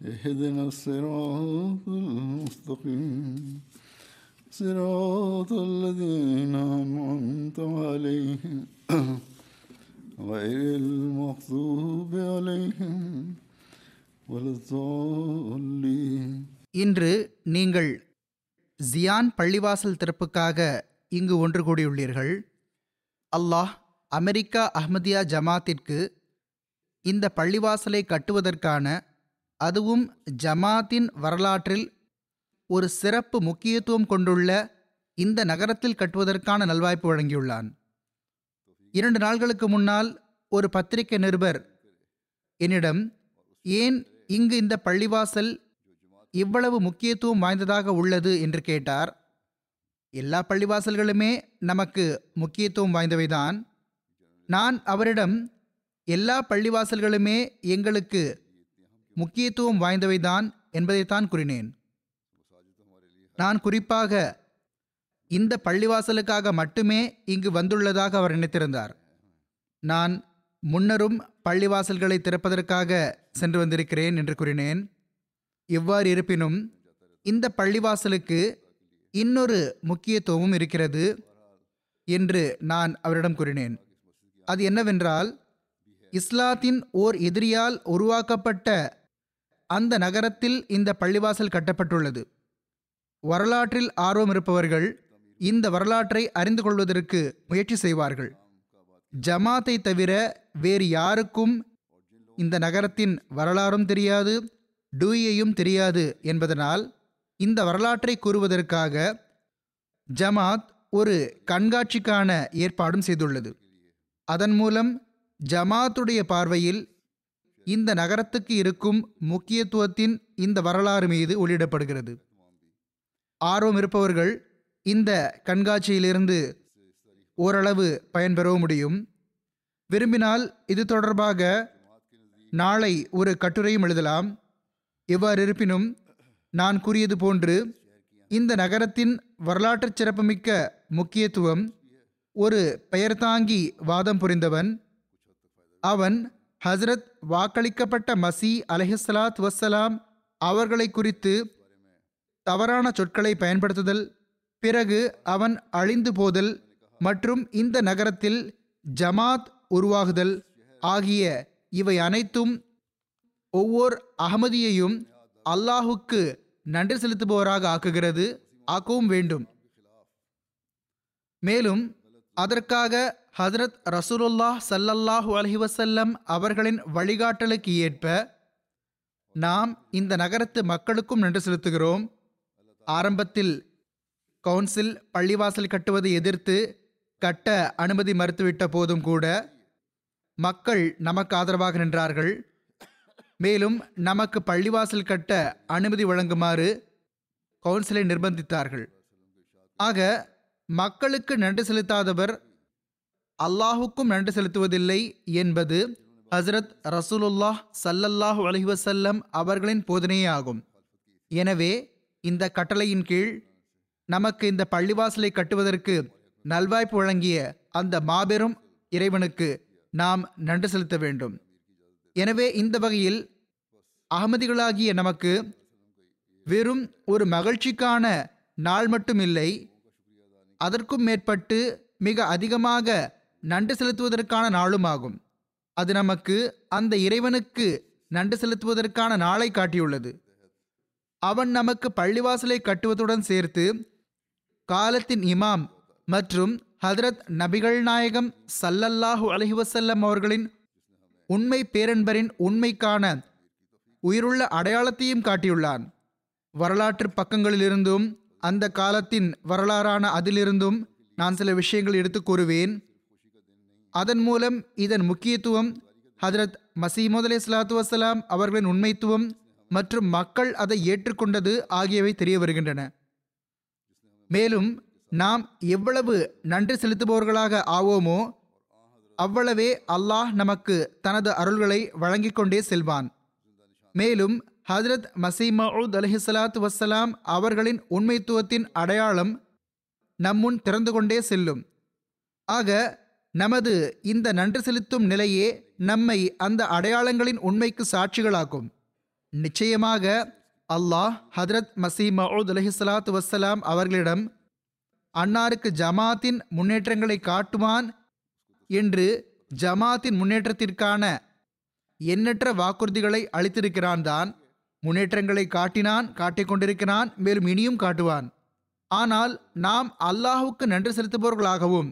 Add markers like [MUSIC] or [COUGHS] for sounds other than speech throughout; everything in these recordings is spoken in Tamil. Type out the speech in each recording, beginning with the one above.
اهدنا الصراط المستقيم صراط الذين أنعمت عليهم غير المغضوب عليهم ولا الضالين இன்று நீங்கள் ஜியான் பள்ளிவாசல் திறப்புக்காக இங்கு ஒன்று கூடியுள்ளீர்கள் அல்லாஹ் அமெரிக்கா அஹ்மதியா ஜமாத்திற்கு இந்த பள்ளிவாசலை கட்டுவதற்கான அதுவும் ஜமாத்தின் வரலாற்றில் ஒரு சிறப்பு முக்கியத்துவம் கொண்டுள்ள இந்த நகரத்தில் கட்டுவதற்கான நல்வாய்ப்பு வழங்கியுள்ளான். இரண்டு நாள்களுக்கு முன்னால் ஒரு பத்திரிகை நிருபர் என்னிடம் ஏன் இங்கு இந்த பள்ளிவாசல் இவ்வளவு முக்கியத்துவம் வாய்ந்ததாக உள்ளது? என்று கேட்டார். எல்லா பள்ளிவாசல்களுமே நமக்கு முக்கியத்துவம் வாய்ந்தவைதான். நான் அவரிடம் எல்லா பள்ளிவாசல்களுமே எங்களுக்கு முக்கியத்துவம் வாய்ந்தவைதான் என்பதைத்தான் கூறினேன். நான் குறிப்பாக இந்த பள்ளிவாசலுக்காக மட்டுமே இங்கு வந்துள்ளதாக அவர் நினைத்திருந்தார். நான் முன்னரும் பள்ளிவாசல்களை திறப்பதற்காக சென்று வந்திருக்கிறேன் என்று கூறினேன். எவ்வாறு இருப்பினும் இந்த பள்ளிவாசலுக்கு இன்னொரு முக்கியத்துவமும் இருக்கிறது என்று நான் அவரிடம் கூறினேன். அது என்னவென்றால் இஸ்லாத்தின் ஓர் எதிரியால் உருவாக்கப்பட்ட அந்த நகரத்தில் இந்த பள்ளிவாசல் கட்டப்பட்டுள்ளது. வரலாற்றில் ஆர்வம் இருப்பவர்கள் இந்த வரலாற்றை அறிந்து கொள்வதற்கு முயற்சி செய்வார்கள். ஜமாத்தை தவிர வேறு யாருக்கும் இந்த நகரத்தின் வரலாறும் தெரியாது டூயையும் தெரியாது என்பதனால் இந்த வரலாற்றை கூறுவதற்காக ஜமாத் ஒரு கண்காட்சிக்கான ஏற்பாடும் செய்துள்ளது. அதன் மூலம் ஜமாத்துடைய பார்வையில் இந்த நகரத்துக்கு இருக்கும் முக்கியத்துவத்தின் இந்த வரலாறு மீது ஒளியிடப்படுகிறது ஆர்வம் இருப்பவர்கள் இந்த கண்காட்சியிலிருந்து ஓரளவு பயன்பெறவும் முடியும். விரும்பினால் இது தொடர்பாக நாளை ஒரு கட்டுரையும் எழுதலாம். எவ்வாறு இருப்பினும் நான் கூறியது போன்று இந்த நகரத்தின் வரலாற்று சிறப்புமிக்க முக்கியத்துவம் ஒரு பெயர்தாங்கி வாதம் புரிந்தவன். அவன் ஹஸ்ரத் வாக்களிக்கப்பட்ட மசி அலஹிஸ்லாத் வசலாம் அவர்களை குறித்து தவறான சொற்களை பயன்படுத்துதல் பிறகு அவன் அழிந்து போதல் மற்றும் இந்த நகரத்தில் ஜமாத் உருவாகுதல் ஆகிய இவை அனைத்தும் ஒவ்வொரு அகமதியையும் அல்லாஹுக்கு நன்றி செலுத்துபவராக ஆக்குகிறது ஆக்கவும் வேண்டும். மேலும் அதற்காக ஹதரத் ரசூலுல்லாஹ் சல்லல்லாஹு அலஹி வசல்லம் அவர்களின் வழிகாட்டலுக்கு ஏற்ப நாம் இந்த நகரத்து மக்களுக்கும் நன்றி செலுத்துகிறோம். ஆரம்பத்தில் கவுன்சில் பள்ளிவாசல் கட்டுவதை எதிர்த்து கட்ட அனுமதி மறுத்துவிட்ட போதும் கூட மக்கள் நமக்கு ஆதரவாக நின்றார்கள். மேலும் நமக்கு பள்ளிவாசல் கட்ட அனுமதி வழங்குமாறு கவுன்சிலை நிர்பந்தித்தார்கள். ஆக மக்களுக்கு நன்றி செலுத்தாதவர் அல்லாஹுக்கும் நன்றி செலுத்துவதில்லை என்பது ஹசரத் ரசூலுல்லாஹ் சல்லல்லாஹு அலஹி வசல்லம் அவர்களின் போதனையே ஆகும் எனவே இந்த கட்டளையின் கீழ் நமக்கு இந்த பள்ளிவாசலை கட்டுவதற்கு நல்வாய்ப்பு வழங்கிய அந்த மாபெரும் இறைவனுக்கு நாம் நன்றி செலுத்த வேண்டும். எனவே இந்த வகையில் அகமதிகளாகிய நமக்கு வெறும் ஒரு மகிழ்ச்சிக்கான நாள் மட்டும் இல்லை அதற்கும் மேற்பட்டு மிக அதிகமாக நன்றி செலுத்துவதற்கான நாளும் ஆகும். அது நமக்கு அந்த இறைவனுக்கு நன்றி செலுத்துவதற்கான நாளை காட்டியுள்ளது. அவன் நமக்கு பள்ளிவாசலை கட்டுவதுடன் சேர்த்து காலத்தின் இமாம் மற்றும் ஹதரத் நபிகள் நாயகம் சல்லல்லாஹு அலஹிவசல்லம் அவர்களின் உண்மை பேரன்பரின் உண்மைக்கான உயிருள்ள அடையாளத்தையும் காட்டியுள்ளான். வரலாற்று பக்கங்களிலிருந்தும் அந்த காலத்தின் வரலாறான அதிலிருந்தும் நான் சில விஷயங்கள் எடுத்து கூறுவேன். அதன் மூலம் இதன் முக்கியத்துவம் ஹதரத் மசீமது அலி சலாத்து வசலாம் அவர்களின் உண்மைத்துவம் மற்றும் மக்கள் அதை ஏற்றுக்கொண்டது ஆகியவை தெரிய வருகின்றன. மேலும் நாம் எவ்வளவு நன்றி செலுத்துபவர்களாக ஆவோமோ அவ்வளவே அல்லாஹ் நமக்கு தனது அருள்களை வழங்கிக் கொண்டே செல்வான். மேலும் ஹஜரத் மசீமவுத் அலஹிசலாத்து வசலாம் அவர்களின் உண்மைத்துவத்தின் அடையாளம் நம்முன் திறந்து கொண்டே செல்லும். ஆக நமது இந்த நன்றி செலுத்தும் நிலையே நம்மை அந்த அடையாளங்களின் உண்மைக்கு சாட்சிகளாக்கும். நிச்சயமாக அல்லாஹ் ஹதரத் மசீமவுத் அலஹிஸ்லாத்து வசலாம் அவர்களிடம் அன்னாருக்கு ஜமாத்தின் முன்னேற்றங்களை காட்டுவான் என்று ஜமாத்தின் முன்னேற்றத்திற்கான எண்ணற்ற வாக்குறுதிகளை அளித்திருக்கிறான் தான். முன்னேற்றங்களை காட்டினான் காட்டிக்கொண்டிருக்கிறான் மேலும் இனியும் காட்டுவான். ஆனால் நாம் அல்லாஹுக்கு நன்றி செலுத்துபவர்களாகவும்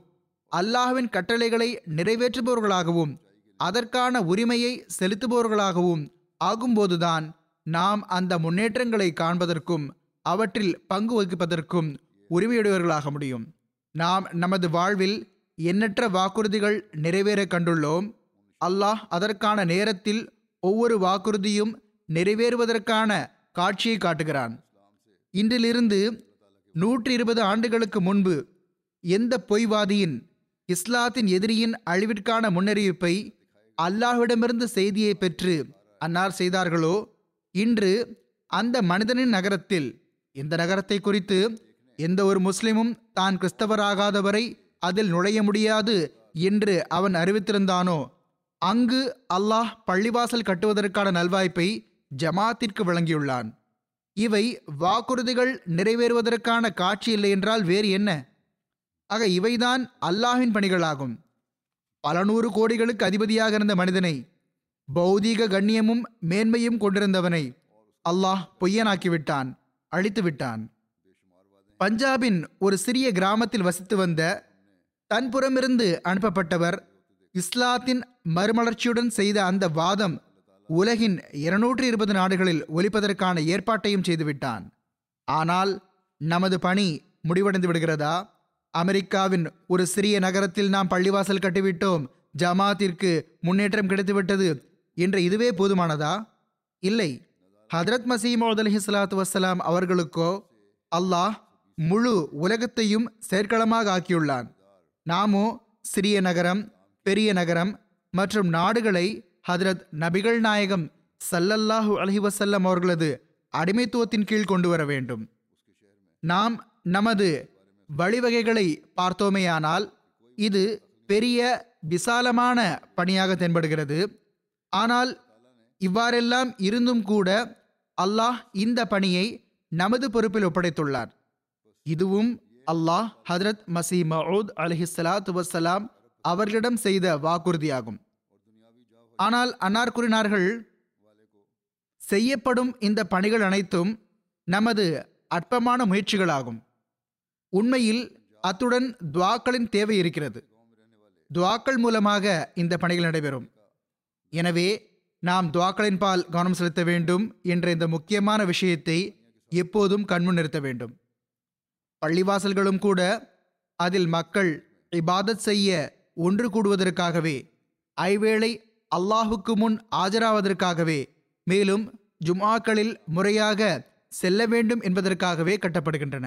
அல்லாஹ்வின் கட்டளைகளை நிறைவேற்றுபவர்களாகவும் அதற்கான உரிமையை செலுத்துபவர்களாகவும் ஆகும்போதுதான் நாம் அந்த முன்னேற்றங்களை காண்பதற்கும் அவற்றில் பங்கு வகிப்பதற்கும் உரிமையுடையவர்களாக முடியும். நாம் நமது வாழ்வில் எண்ணற்ற வாக்குறுதிகள் நிறைவேற கண்டுள்ளோம். அல்லாஹ் அதற்கான நேரத்தில் ஒவ்வொரு வாக்குறுதியும் நிறைவேறுவதற்கான காட்சியை காட்டுகிறான். இன்றிலிருந்து நூற்றி இருபது ஆண்டுகளுக்கு முன்பு எந்த பொய்வாதியின் இஸ்லாத்தின் எதிரியின் அழிவிற்கான முன்னறிவிப்பை அல்லாஹ்விடமிருந்து செய்தியை பெற்று அன்னார் செய்தார்களோ? இன்று அந்த மனிதனின் நகரத்தில் இந்த நகரத்தை குறித்து எந்த ஒரு முஸ்லிமும் தான் கிறிஸ்தவராகாதவரை அதில் நுழைய முடியாது என்று அவன் அறிவித்திருந்தானோ? அங்கு அல்லாஹ் பள்ளிவாசல் கட்டுவதற்கான நல்வாய்ப்பை ஜமாத்திற்கு வழங்கியுள்ளான். இவை வாக்குறுதிகள் நிறைவேறுவதற்கான காட்சி இல்லை என்றால் வேறு என்ன? ஆக இவைதான் அல்லாஹின் பணிகளாகும். பல நூறு கோடிகளுக்கு அதிபதியாக இருந்த மனிதனை பௌதீக கண்ணியமும் மேன்மையும் கொண்டிருந்தவனை அல்லாஹ் பொய்யனாக்கிவிட்டான் அழித்து விட்டான் பஞ்சாபின் ஒரு சிறிய கிராமத்தில் வசித்து வந்த தன்புறமிருந்து அனுப்பப்பட்டவர் இஸ்லாத்தின் மறுமலர்ச்சியுடன் செய்த அந்த வாதம் உலகின் இருநூற்றி இருபது நாடுகளில் ஒலிப்பதற்கான ஏற்பாட்டையும் செய்துவிட்டான். ஆனால் நமது பணி முடிவடைந்து விடுகிறதா? அமெரிக்காவின் ஒரு சிறிய நகரத்தில் நாம் பள்ளிவாசல் கட்டிவிட்டோம். ஜமாத்திற்கு முன்னேற்றம் கிடைத்துவிட்டது. என்ற இதுவே போதுமானதா? இல்லை. ஹதரத் மசீமோத் அலி சலாத்து வசலாம் அவர்களுக்கோ அல்லாஹ் முழு உலகத்தையும் செயற்களமாக ஆக்கியுள்ளான். நாமோ சிறிய நகரம் பெரிய நகரம் மற்றும் நாடுகளை ஹதரத் நபிகள் நாயகம் சல்லல்லாஹு அலஹி வசல்லம் அவர்களது அடிமைத்துவத்தின் கீழ் கொண்டு வர வேண்டும். நாம் நமது வழிவகைகளை பார்த்தோமேயானால் இது பெரிய விசாலமான பணியாக தென்படுகிறது. ஆனால் இவ்வாறெல்லாம் இருந்தும் கூட அல்லாஹ் இந்த பணியை நமது பொறுப்பில் ஒப்படைத்துள்ளார். இதுவும் அல்லாஹ் ஹதரத் மசி மவுத் அலிஹிஸ்லாத்து வசலாம் அவர்களிடம் செய்த வாக்குறுதியாகும். ஆனால் அன்னார் கூறினார்கள் செய்யப்படும் இந்த பணிகள் அனைத்தும் நமது அற்பமான முயற்சிகளாகும். உண்மையில் அத்துடன் துவாக்களின் தேவை இருக்கிறது. துவாக்கள் மூலமாக இந்த பணிகள் நடைபெறும். எனவே நாம் துவாக்களின் பால் கவனம் செலுத்த வேண்டும் என்ற இந்த முக்கியமான விஷயத்தை எப்போதும் கண்முன் நிறுத்த வேண்டும். பள்ளிவாசல்களும் கூட அதில் மக்கள் இபாதத் செய்ய ஒன்று கூடுவதற்காகவே ஐவேளை அல்லாஹுக்கு முன் ஆஜராவதற்காகவே மேலும் ஜுமாக்களில் முறையாக செல்ல வேண்டும் என்பதற்காகவே கட்டப்படுகின்றன.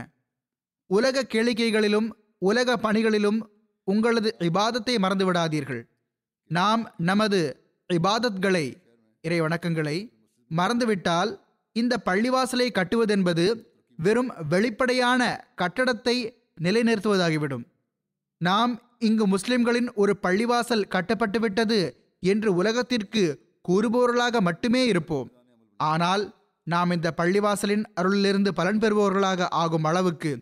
உலக கேளிக்கைகளிலும் உலக பணிகளிலும் உங்களது இபாதத்தை மறந்துவிடாதீர்கள். நாம் நமது இபாதத்களை இறை வணக்கங்களை மறந்துவிட்டால் இந்த பள்ளிவாசலை கட்டுவதென்பது வெறும் வெளிப்படையான கட்டடத்தை நிலைநிறுத்துவதாகிவிடும். நாம் இங்கு முஸ்லிம்களின் ஒரு பள்ளிவாசல் கட்டப்பட்டுவிட்டது என்று உலகத்திற்கு கூறுபவர்களாக மட்டுமே இருப்போம். ஆனால் நாம் இந்த பள்ளிவாசலின் அருளிலிருந்து பலன் பெறுபவர்களாக ஆகும் அளவுக்கு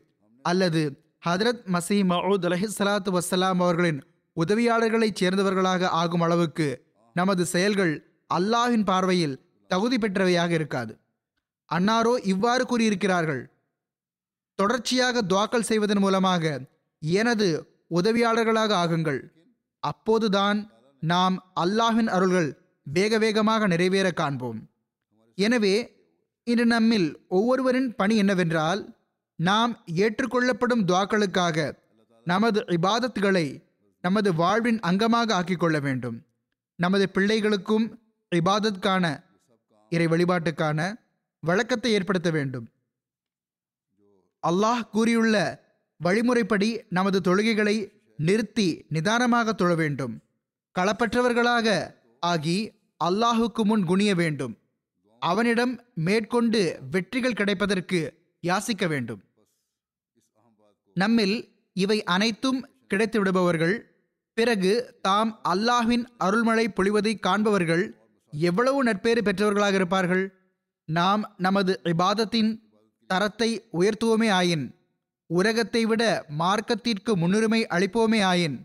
அல்லது ஹதரத் மசீ மவுத் அலஹி சலாத்து வசலாம் அவர்களின் உதவியாளர்களைச் சேர்ந்தவர்களாக ஆகும் அளவுக்கு நமது செயல்கள் அல்லாஹின் பார்வையில் தகுதி பெற்றவையாக இருக்காது. அன்னாரோ இவ்வாறு கூறியிருக்கிறார்கள். தொடர்ச்சியாக துவாக்கல் செய்வதன் மூலமாக எனது உதவியாளர்களாக ஆகுங்கள். அப்போதுதான் நாம் அல்லாஹின் அருள்கள் வேக வேகமாக நிறைவேற காண்போம். எனவே இன்று நம்மில் ஒவ்வொருவரின் பணி என்னவென்றால் நாம் ஏற்றுக்கொள்ளப்படும் துவாக்களுக்காக நமது இபாதத்துகளை நமது வாழ்வின் அங்கமாக ஆக்கிக் கொள்ள வேண்டும். நமது பிள்ளைகளுக்கும் இபாதத்துக்கான இறை வழிபாட்டுக்கான வழக்கத்தை ஏற்படுத்த வேண்டும். அல்லாஹ் கூறியுள்ள வழிமுறைப்படி நமது தொழுகைகளை நிறுத்தி நிதானமாக தொழ வேண்டும். களப்பற்றவர்களாக ஆகி அல்லாஹுக்கு முன் குனிய வேண்டும். அவனிடம் மேற்கொண்டு வெற்றிகள் கிடைப்பதற்கு யாசிக்க வேண்டும். நம்மில் இவை அனைத்தும் கிடைத்துவிடுபவர்கள். பிறகு தாம் அல்லாஹ்வின் அருள்மழை பொழிவதை காண்பவர்கள் எவ்வளவு நட்பேறு பெற்றவர்களாக இருப்பார்கள்? நாம் நமது இபாதத்தின் தரத்தை உயர்த்துவோமே ஆயின் உலகத்தை விட மார்க்கத்திற்கு முன்னுரிமை அளிப்போமே ஆயின்.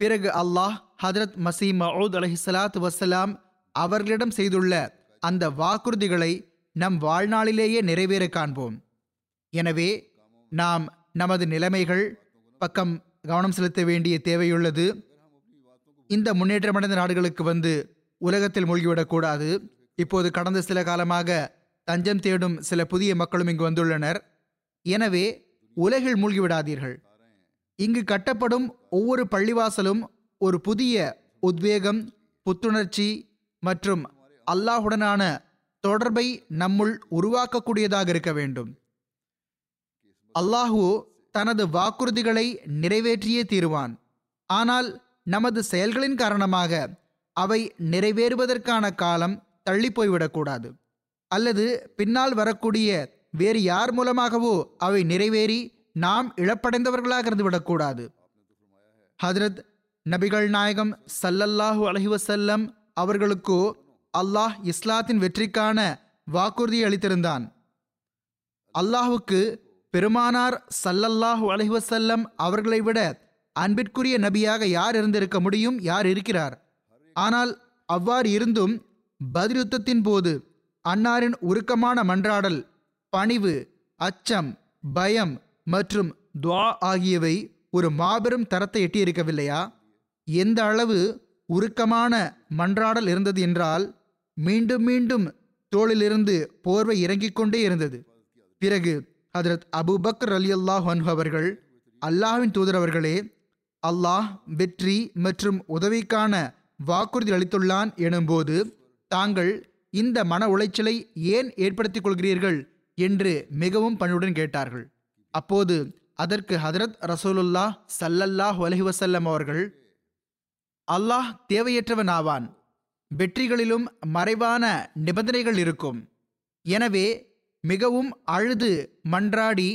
பிறகு அல்லாஹ் ஹதரத் மசீ மவுத் அலஹிசலாத் வசலாம் அவர்களிடம் செய்துள்ள அந்த வாக்குறுதிகளை நம் வாழ்நாளிலேயே நிறைவேற காண்போம். எனவே நாம் நமது நிலைமைகள் பக்கம் கவனம் செலுத்த வேண்டிய தேவையுள்ளது. இந்த முன்னேற்றமடைந்த நாடுகளுக்கு வந்து உலகத்தில் மூழ்கிவிடக்கூடாது இப்போது கடந்த சில காலமாக தஞ்சம் தேடும் சில புதிய மக்களும் இங்கு வந்துள்ளனர். எனவே உலகில் மூழ்கிவிடாதீர்கள். இங்கு கட்டப்படும் ஒவ்வொரு பள்ளிவாசலும் ஒரு புதிய உத்வேகம் புத்துணர்ச்சி மற்றும் அல்லாஹுடனான தொடர்பை நம்முள் உருவாக்கக்கூடியதாக இருக்க வேண்டும். அல்லாஹு தனது வாக்குறுதிகளை நிறைவேற்றியே தீருவான். ஆனால் நமது செயல்களின் காரணமாக அவை நிறைவேறுவதற்கான காலம் தள்ளி போய்விடக்கூடாது அல்லது பின்னால் வரக்கூடிய வேறு யார் மூலமாகவோ அவை நிறைவேறி நாம் இழப்படைந்தவர்களாக இருந்து விடக்கூடாது ஹதரத் நபிகள் நாயகம் சல்லல்லாஹு அலஹி வசல்லம் அவர்களுக்கோ அல்லாஹ் இஸ்லாத்தின் வெற்றிக்கான வாக்குறுதியை அளித்திருந்தான். அல்லாஹுக்கு பெருமானார் சல்லல்லாஹு அலிவசல்லம் அவர்களை விட அன்பிற்குரிய நபியாக யார் இருந்திருக்க முடியும்? யார் இருக்கிறார்? ஆனால் அவ்வாறு இருந்தும் பதிலுத்தத்தின் போது அன்னாரின் உருக்கமான மன்றாடல் பணிவு அச்சம் பயம் மற்றும் துவா ஆகியவை ஒரு மாபெரும் தரத்தை எட்டியிருக்கவில்லையா? எந்த அளவு உருக்கமான மன்றாடல் இருந்தது என்றால் மீண்டும் மீண்டும் தோளிலிருந்து போர்வை இறங்கிக் கொண்டே இருந்தது. பிறகு ஹதரத் அபு அலி அல்லாஹ் அவர்கள் அல்லாஹ்வின் தூதரவர்களே அல்லாஹ் வெற்றி மற்றும் உதவிக்கான வாக்குறுதி அளித்துள்ளான் எனும்போது தாங்கள் இந்த மன உளைச்சலை ஏன் ஏற்படுத்திக் கொள்கிறீர்கள் என்று மிகவும் பணியுடன் கேட்டார்கள். அப்போது அதற்கு ஹதரத் ரசூலுல்லா சல்லல்லாஹ் அலஹி வசல்லம் அவர்கள் அல்லாஹ் தேவையற்றவன் ஆவான் வெற்றிகளிலும் மறைவான நிபந்தனைகள் இருக்கும். எனவே மிகவும் அழுது மன்றாடி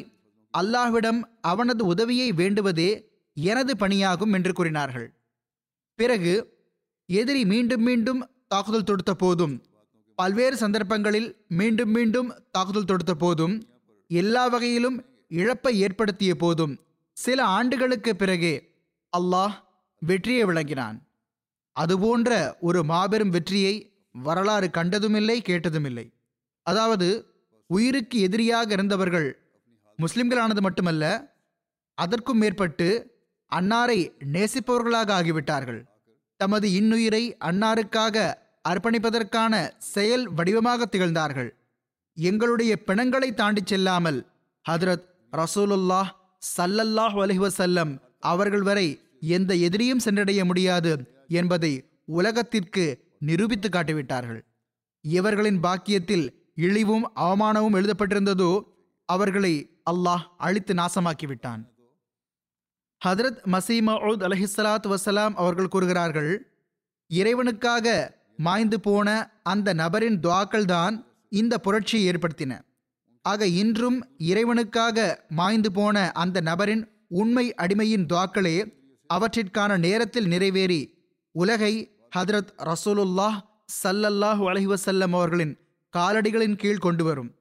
அல்லாஹ்விடம் அவனது உதவியை வேண்டுவதே எனது பணியாகும் என்று கூறினார்கள். பிறகு எதிரி மீண்டும் மீண்டும் தாக்குதல் தொடுத்த போதும் பல்வேறு சந்தர்ப்பங்களில் மீண்டும் மீண்டும் தாக்குதல் தொடுத்த போதும் எல்லா வகையிலும் இழப்பை ஏற்படுத்திய போதும் சில ஆண்டுகளுக்கு பிறகே அல்லாஹ் வெற்றியை விளங்கினான். அதுபோன்ற ஒரு மாபெரும் வெற்றியை வரலாறு கண்டதுமில்லை கேட்டதுமில்லை. அதாவது உயிருக்கு எதிரியாக இருந்தவர்கள் முஸ்லிம்களானது மட்டுமல்ல அதற்கும் மேற்பட்டு அன்னாரை நேசிப்பவர்களாக ஆகிவிட்டார்கள். தமது இன்னுயிரை அன்னாருக்காக அர்ப்பணிப்பதற்கான செயல் வடிவமாக திகழ்ந்தார்கள். எங்களுடைய பிணங்களை தாண்டி செல்லாமல் ஹதரத் ரசூலுல்லாஹ் சல்லல்லாஹ் அலைஹி அவர்கள் வரை எந்த எதிரியும் சென்றடைய முடியாது என்பதை உலகத்திற்கு நிரூபித்து காட்டிவிட்டார்கள். இவர்களின் பாக்கியத்தில் இழிவும் அவமானமும் எழுதப்பட்டிருந்ததோ அவர்களை அல்லாஹ் அழித்து நாசமாக்கிவிட்டான். ஹதரத் மசீமவுத் அலஹிஸ்ஸலாத் வசலாம் அவர்கள் கூறுகிறார்கள் இறைவனுக்காக மாய்ந்து போன அந்த நபரின் துவாக்கள் தான் இந்த புரட்சியை ஏற்படுத்தின. ஆக இன்றும் இறைவனுக்காக மாய்ந்து போன அந்த நபரின் உண்மை அடிமையின் துவாக்களே அவற்றிற்கான நேரத்தில் நிறைவேறி உலகை ஹதரத் ரசூலுல்லாஹ் சல்லல்லாஹு அலஹி வசல்லம் அவர்களின் காலடிகளின் கீழ் கொண்டு வரும்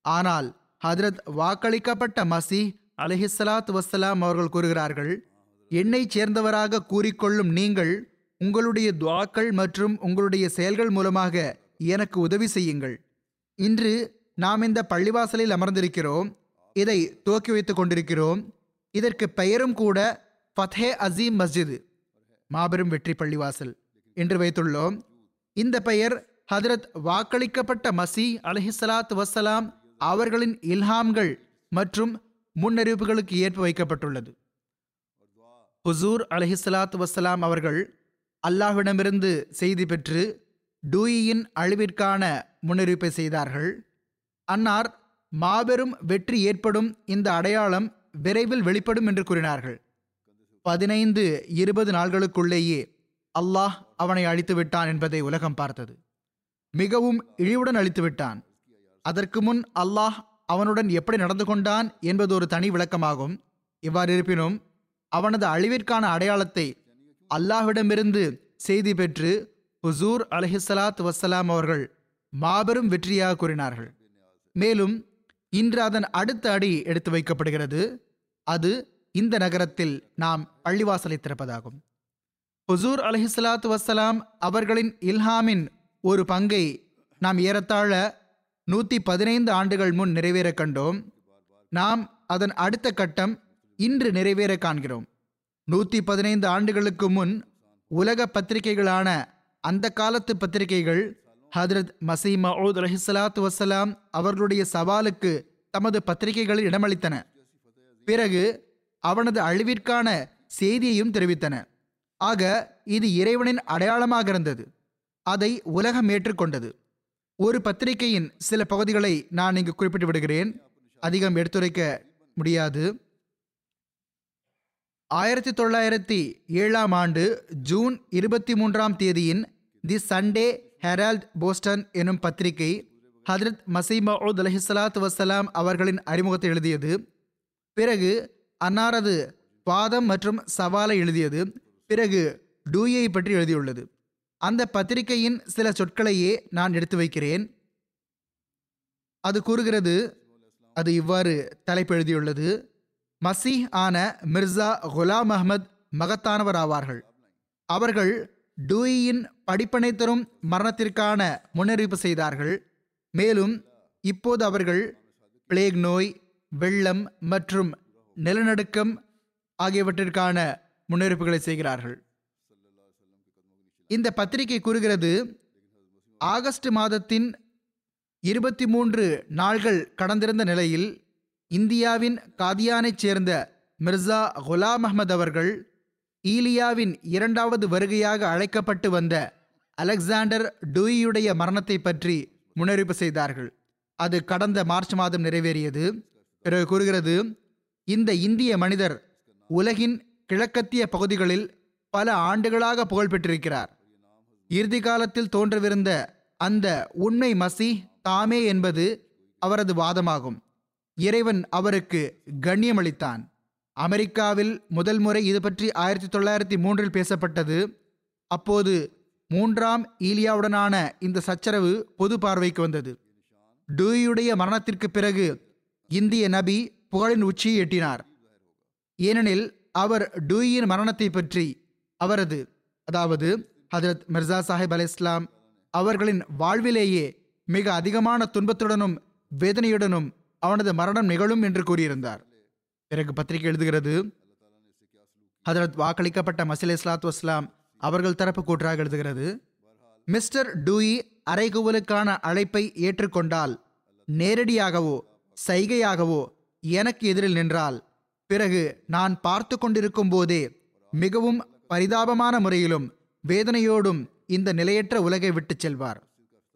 ஆனால் ஹதரத் வாக்களிக்கப்பட்ட மசி அலிஹிஸ்ஸலாத் வஸ்ஸலாம் அவர்கள் கூறுகிறார்கள் என்னைச் சேர்ந்தவராக கூறிக்கொள்ளும் நீங்கள் உங்களுடைய துவாக்கள் மற்றும் உங்களுடைய செயல்கள் மூலமாக எனக்கு உதவி செய்யுங்கள். இன்று நாம் இந்த பள்ளிவாசலில் அமர்ந்திருக்கிறோம் இதை துவக்கி வைத்துக் கொண்டிருக்கிறோம். இதற்கு பெயரும் கூட ஃபத்ஹே அசீம் மஸ்ஜிது. மாபெரும் வெற்றி பள்ளிவாசல். என்று வைத்துள்ளோம். இந்த பெயர் ஹதரத் வாக்களிக்கப்பட்ட மசி அலஹிசலாத் வசலாம் அவர்களின் இல்ஹாம்கள் மற்றும் முன்னறிவிப்புகளுக்கு ஏற்ப வைக்கப்பட்டுள்ளது. ஹுசூர் அலஹிசலாத் வசலாம் அவர்கள் அல்லாஹ்விடமிருந்து செய்தி பெற்று டூயின் அழிவிற்கான முன்னறிவிப்பை செய்தார்கள். அன்னார் மாபெரும் வெற்றி ஏற்படும் இந்த அடையாளம் விரைவில் வெளிப்படும் என்று கூறினார்கள். பதினைந்து இருபது நாள்களுக்குள்ளேயே அல்லாஹ் அவனை அழித்து விட்டான் என்பதை உலகம் பார்த்தது. மிகவும் இழிவுடன் அழித்துவிட்டான். அதற்கு முன் அல்லாஹ் அவனுடன் எப்படி நடந்து கொண்டான் என்பது ஒரு தனி விளக்கமாகும். இவ்வாறு இருப்பினும் அவனது அழிவிற்கான அடையாளத்தை அல்லாஹ்விடமிருந்து செய்தி பெற்று ஹுசூர் அலஹிசலாத் வசலாம் அவர்கள் மாபெரும் வெற்றியாக கூறினார்கள். மேலும் இன்று அதன் அடுத்த அடி எடுத்து வைக்கப்படுகிறது. அது இந்த நகரத்தில் நாம் பள்ளிவாசலை திறப்பதாகும். ஹுசூர் அலஹிசலாத்து வசலாம் அவர்களின் இல்ஹாமின் ஒரு பங்கை நாம் ஏறத்தாழ நூற்றி பதினைந்து ஆண்டுகள் முன் நிறைவேற கண்டோம். நாம் அதன் அடுத்த கட்டம் இன்று நிறைவேற காண்கிறோம். நூற்றி பதினைந்து ஆண்டுகளுக்கு முன் உலக பத்திரிகைகளான அந்த காலத்து பத்திரிகைகள் ஹதரத் மசீ மவுத் அலஹிசலாத்து வசலாம் அவர்களுடைய சவாலுக்கு தமது பத்திரிகைகளில் இடமளித்தன. பிறகு அவனது அழிவிற்கான செய்தியையும் தெரிவித்தன. ஆக இது இறைவனின் அடையாளமாக இருந்தது. அதை உலகம் ஏற்றுக்கொண்டது. ஒரு பத்திரிகையின் சில பகுதிகளை நான் இங்கு குறிப்பிட்டு விடுகிறேன். அதிகம் எடுத்துரைக்க முடியாது. ஆயிரத்தி தொள்ளாயிரத்தி ஏழாம் ஆண்டு ஜூன் இருபத்தி மூன்றாம் தேதியின் தி சண்டே ஹெரால்ட் போஸ்டன் எனும் பத்திரிகை ஹதரத் மசீமவுத் அலஹிசலாத் வசலாம் அவர்களின் அறிமுகத்தை எழுதியது. பிறகு அன்னாரது வாதம் மற்றும் சவாலை எழுதியது. பிறகு டூயை பற்றி எழுதியுள்ளது. அந்த பத்திரிகையின் சில சொற்களையே நான் எடுத்து வைக்கிறேன். அது கூறுகிறது அது இவ்வாறு தலைப்பெழுதியுள்ளது மசீஹ் ஆன மிர்சா குலாம் அஹ்மத் மகத்தானவர் ஆவார்கள். அவர்கள் டூயின் படிப்பனை தரும் மரணத்திற்கான முன்னறிவிப்பு செய்தார்கள். மேலும் இப்போது அவர்கள் பிளேக் நோய் வெள்ளம் மற்றும் நிலநடுக்கம் ஆகியவற்றிற்கான முன்னெடுப்புகளை செய்கிறார்கள். இந்த பத்திரிகை கூறுகிறது ஆகஸ்ட் மாதத்தின் இருபத்தி மூன்று நாள்கள் கடந்திருந்த நிலையில் இந்தியாவின் காதியானைச் சேர்ந்த மிர்சா குலாம் அஹமது அவர்கள் ஈலியாவின் இரண்டாவது வருகையாக அழைக்கப்பட்டு வந்த அலெக்சாண்டர் டூயியுடைய மரணத்தை பற்றி முன்னறிவிப்பு செய்தார்கள். அது கடந்த மார்ச் மாதம் நிறைவேறியது. பிறகு கூறுகிறது இந்த இந்திய மனிதர் உலகின் கிழக்கத்திய பகுதிகளில் பல ஆண்டுகளாக புகழ் பெற்றிருக்கிறார் இறுதி காலத்தில் தோன்றவிருந்த அந்த உண்மை மசி தாமே என்பது அவரது வாதமாகும். இறைவன் அவருக்கு கண்ணியமளித்தான் அமெரிக்காவில் முதல் முறை இது பற்றி ஆயிரத்தி தொள்ளாயிரத்தி மூன்றில் பேசப்பட்டது. அப்போது மூன்றாம் ஈலியாவுடனான இந்த சச்சரவு பொது பார்வைக்கு வந்தது. டூயுடைய மரணத்திற்கு பிறகு இந்திய நபி புகழின் உச்சியை எட்டினார். ஏனெனில் அவர் டூயின் மரணத்தை பற்றி அவரது அதாவது ஹதரத் மிர்சா சாஹிப் அலி இஸ்லாம் அவர்களின் வாழ்விலேயே மிக அதிகமான துன்பத்துடனும் வேதனையுடனும் அவனது மரணம் நிகழும் என்று கூறியிருந்தார். பிறகு பத்திரிகை எழுதுகிறது ஹதரத் வாக்களிக்கப்பட்ட மசில் இஸ்லாத்து வஸ்லாம் அவர்கள் தரப்பு கூற்றாக எழுதுகிறது மிஸ்டர் டூயி அறைகூவலுக்கான அழைப்பை ஏற்றுக்கொண்டால் நேரடியாகவோ சைகையாகவோ எனக்கு எதிரில் நின்றால் பிறகு நான் பார்த்து கொண்டிருக்கும் போதே மிகவும் பரிதாபமான முறையிலும் வேதனையோடும் இந்த நிலையற்ற உலகை விட்டு செல்வார்.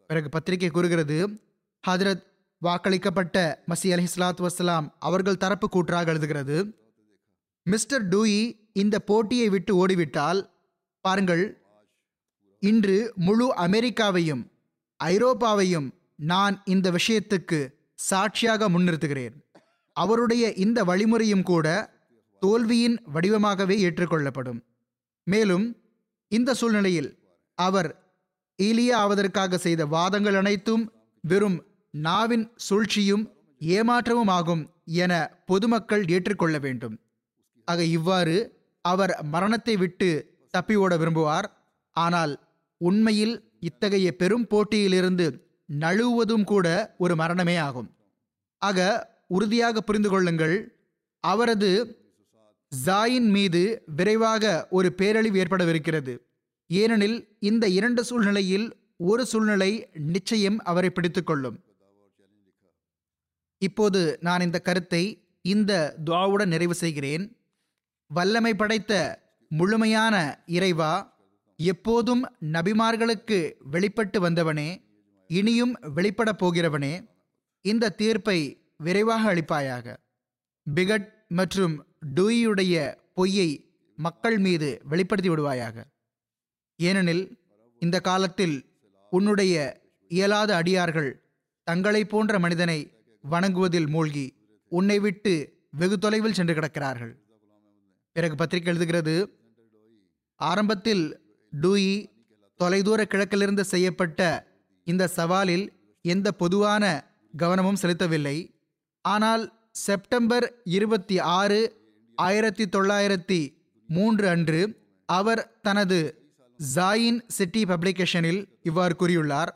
பிறகு பத்திரிகை கூறுகிறது ஹதரத் வாக்களிக்கப்பட்ட மசி அலி இஸ்லாத்து வசலாம் அவர்கள் தரப்பு கூற்றாக எழுதுகிறது மிஸ்டர் டூயி இந்த போட்டியை விட்டு ஓடிவிட்டால் பாருங்கள் இன்று முழு அமெரிக்காவையும் ஐரோப்பாவையும் நான் இந்த விஷயத்துக்கு சாட்சியாக முன்னிறுத்துகிறேன். அவருடைய இந்த வழிமுறையும் கூட தோல்வியின் வடிவமாகவே ஏற்றுக்கொள்ளப்படும். மேலும் இந்த சூழ்நிலையில் அவர் ஈலியா ஆவதற்காக செய்த வாதங்கள் அனைத்தும் வெறும் நாவின் சூழ்ச்சியும் ஏமாற்றமும் ஆகும் என பொதுமக்கள் ஏற்றுக்கொள்ள வேண்டும். ஆக இவ்வாறு அவர் மரணத்தை விட்டு தப்பி ஓட விரும்புவார். ஆனால் உண்மையில் இத்தகைய பெரும் போட்டியிலிருந்து நழுவுவதும் கூட ஒரு மரணமே ஆகும். ஆக உறுதியாக புரிந்து கொள்ளுங்கள் அவரது ஜாயின் மீது விரைவாக ஒரு பேரழிவு ஏற்படவிருக்கிறது. ஏனெனில் இந்த இரண்டு சூழ்நிலையில் ஒரு சூழ்நிலை நிச்சயம் அவரை பிடித்துக்கொள்ளும். இப்போது நான் இந்த கருத்தை இந்த துவாவுடன் நிறைவு செய்கிறேன். வல்லமை படைத்த முழுமையான இறைவா எப்போதும் நபிமார்களுக்கு வெளிப்பட்டு வந்தவனே இனியும் வெளிப்படப் போகிறவனே இந்த தீர்ப்பை விரைவாக அளிப்பாயாக. பிகட் மற்றும் டூயியுடைய பொய்யை மக்கள் மீது வெளிப்படுத்தி விடுவாயாக. ஏனெனில் இந்த காலத்தில் உன்னுடைய இயலாத அடியார்கள் தங்களை போன்ற மனிதனை வணங்குவதில் மூழ்கி உன்னை விட்டு வெகு தொலைவில் சென்று கிடக்கிறார்கள். பிறகு பத்திரிகை எழுதுகிறது ஆரம்பத்தில் டூயி தொலைதூர கிழக்கிலிருந்து செய்யப்பட்ட இந்த சவாலில் எந்த பொதுவான கவனமும் செலுத்தவில்லை. ஆனால் செப்டம்பர் இருபத்தி ஆறு ஆயிரத்தி தொள்ளாயிரத்தி மூன்று அன்று அவர் தனது ஜாயின் சிட்டி பப்ளிகேஷனில் இவ்வாறு கூறியுள்ளார்.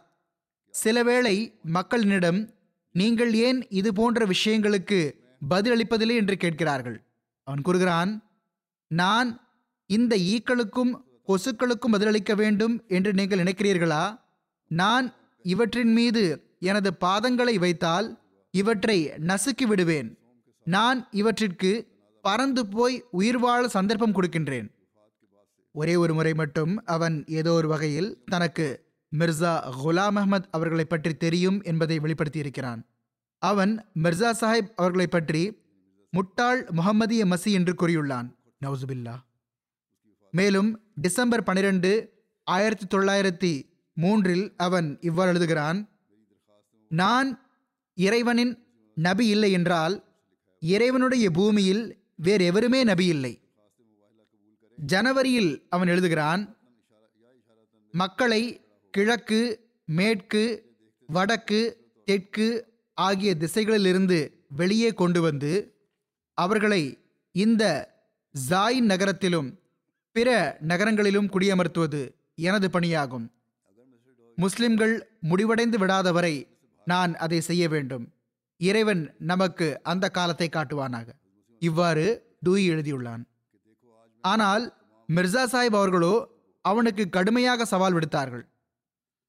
சிலவேளை மக்களிடம் நீங்கள் ஏன் இது போன்ற விஷயங்களுக்கு பதிலளிப்பதில்லை? என்று கேட்கிறார்கள். அவன் கூறுகிறான் நான் இந்த ஈக்களுக்கும் கொசுக்களுக்கும் பதிலளிக்க வேண்டும் என்று நீங்கள் நினைக்கிறீர்களா? நான் இவற்றின் மீது எனது பாதங்களை வைத்தால் இவற்றை நசுக்கி விடுவேன். நான் இவற்றிற்கு பறந்து போய் உயிர் வாழ சந்தர்ப்பம் கொடுக்கின்றேன். ஒரே ஒரு முறை மட்டும் அவன் ஏதோ ஒரு வகையில் தனக்கு மிர்சா குலாம் அஹ்மத் அவர்களை பற்றி தெரியும் என்பதை வெளிப்படுத்தியிருக்கிறான். அவன் மிர்சா சாஹிப் அவர்களை பற்றி முட்டாள் முகமதிய மசி என்று கூறியுள்ளான். நவுசுபில்லா. மேலும் டிசம்பர் பனிரெண்டு ஆயிரத்தி தொள்ளாயிரத்தி மூன்றில் அவன் இவ்வாறு எழுதுகிறான் நான் இறைவனின் நபி இல்லை என்றால் இறைவனுடைய பூமியில் வேறு எவருமே நபி இல்லை. ஜனவரியில் அவன் எழுதுகிறான் மக்களை கிழக்கு மேற்கு வடக்கு தெற்கு ஆகிய திசைகளிலிருந்து வெளியே கொண்டு வந்து அவர்களை இந்த ஜாயின் நகரத்திலும் பிற நகரங்களிலும் குடியமர்த்துவது எனது பணியாகும். முஸ்லிம்கள் முடிவடைந்து விடாதவரை நான் அதை செய்ய வேண்டும். இறைவன் நமக்கு அந்த காலத்தை காட்டுவானாக. இவ்வாறு டூயி எழுதியுள்ளான். ஆனால் மிர்சா சாஹிப் அவர்களோ அவனுக்கு கடுமையாக சவால் விடுத்தார்கள்.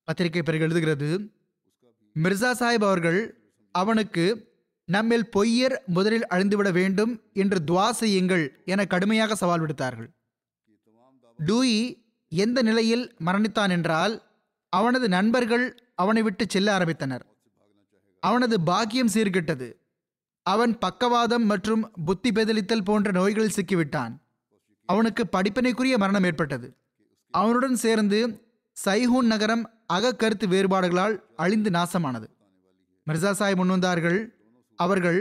பத்திரிகை பிறகு எழுதுகிறது மிர்சா சாஹிப் அவர்கள் அவனுக்கு நம்மில் பொய்யர் முதலில் அழிந்துவிட வேண்டும் என்று துவா செய்யுங்கள் என கடுமையாக சவால் விடுத்தார்கள். டூயி எந்த நிலையில் மரணித்தான் என்றால் அவனது நண்பர்கள் அவனை விட்டு செல்ல ஆரம்பித்தனர். அவனது பாக்கியம் சீர்கிட்டது. அவன் பக்கவாதம் மற்றும் புத்தி பெதலித்தல் போன்ற நோய்களில் சிக்கிவிட்டான். அவனுக்கு படிப்பினைக்குரிய மரணம் ஏற்பட்டது. அவனுடன் சேர்ந்து சைஹூன் நகரம் அகக்கருத்து வேறுபாடுகளால் அழிந்து நாசமானது. மிர்சா சாஹிப் முன்வந்தார்கள். அவர்கள்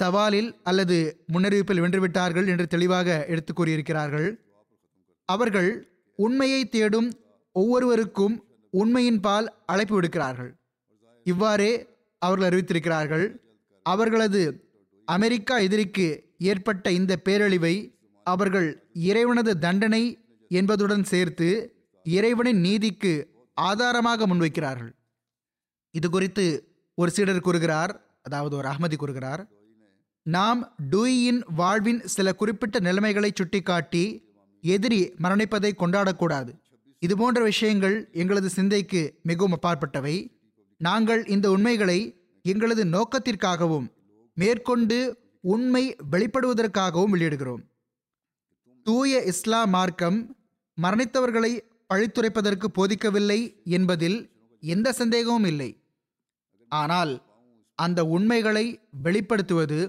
சவாலில் அல்லது முன்னறிவிப்பில் வென்றுவிட்டார்கள் என்று தெளிவாக எடுத்து கூறியிருக்கிறார்கள். அவர்கள் உண்மையை தேடும் ஒவ்வொருவருக்கும் உண்மையின் பால் அழைப்பு விடுக்கிறார்கள். இவ்வாறே அவர்கள் அறிவித்திருக்கிறார்கள். அவர்களது அமெரிக்கா எதிரிக்கு ஏற்பட்ட இந்த பேரழிவை அவர்கள் இறைவனது தண்டனை என்பதுடன் சேர்த்து இறைவனின் நீதிக்கு ஆதாரமாக முன்வைக்கிறார்கள். இது குறித்து ஒரு சீடர் கூறுகிறார் அதாவது ஒரு அகமதி கூறுகிறார் நாம் டூயின் வாழ்வின் சில குறிப்பிட்ட நிலைமைகளை சுட்டிக்காட்டி எதிரி மரணிப்பதை கொண்டாடக்கூடாது. இதுபோன்ற விஷயங்கள் எங்களது சிந்தைக்கு மிகவும் அப்பாற்பட்டவை. நாங்கள் இந்த உண்மைகளை எங்களது நோக்கத்திற்காகவும் மேற்கொண்டு உண்மை வெளிப்படுவதற்காகவும் வெளியிடுகிறோம். தூய இஸ்லாம் மார்க்கம் மரணித்தவர்களை பழித்துரைப்பதற்கு போதிக்கவில்லை என்பதில் எந்த சந்தேகமும் இல்லை. ஆனால் அந்த உண்மைகளை வெளிப்படுத்துவது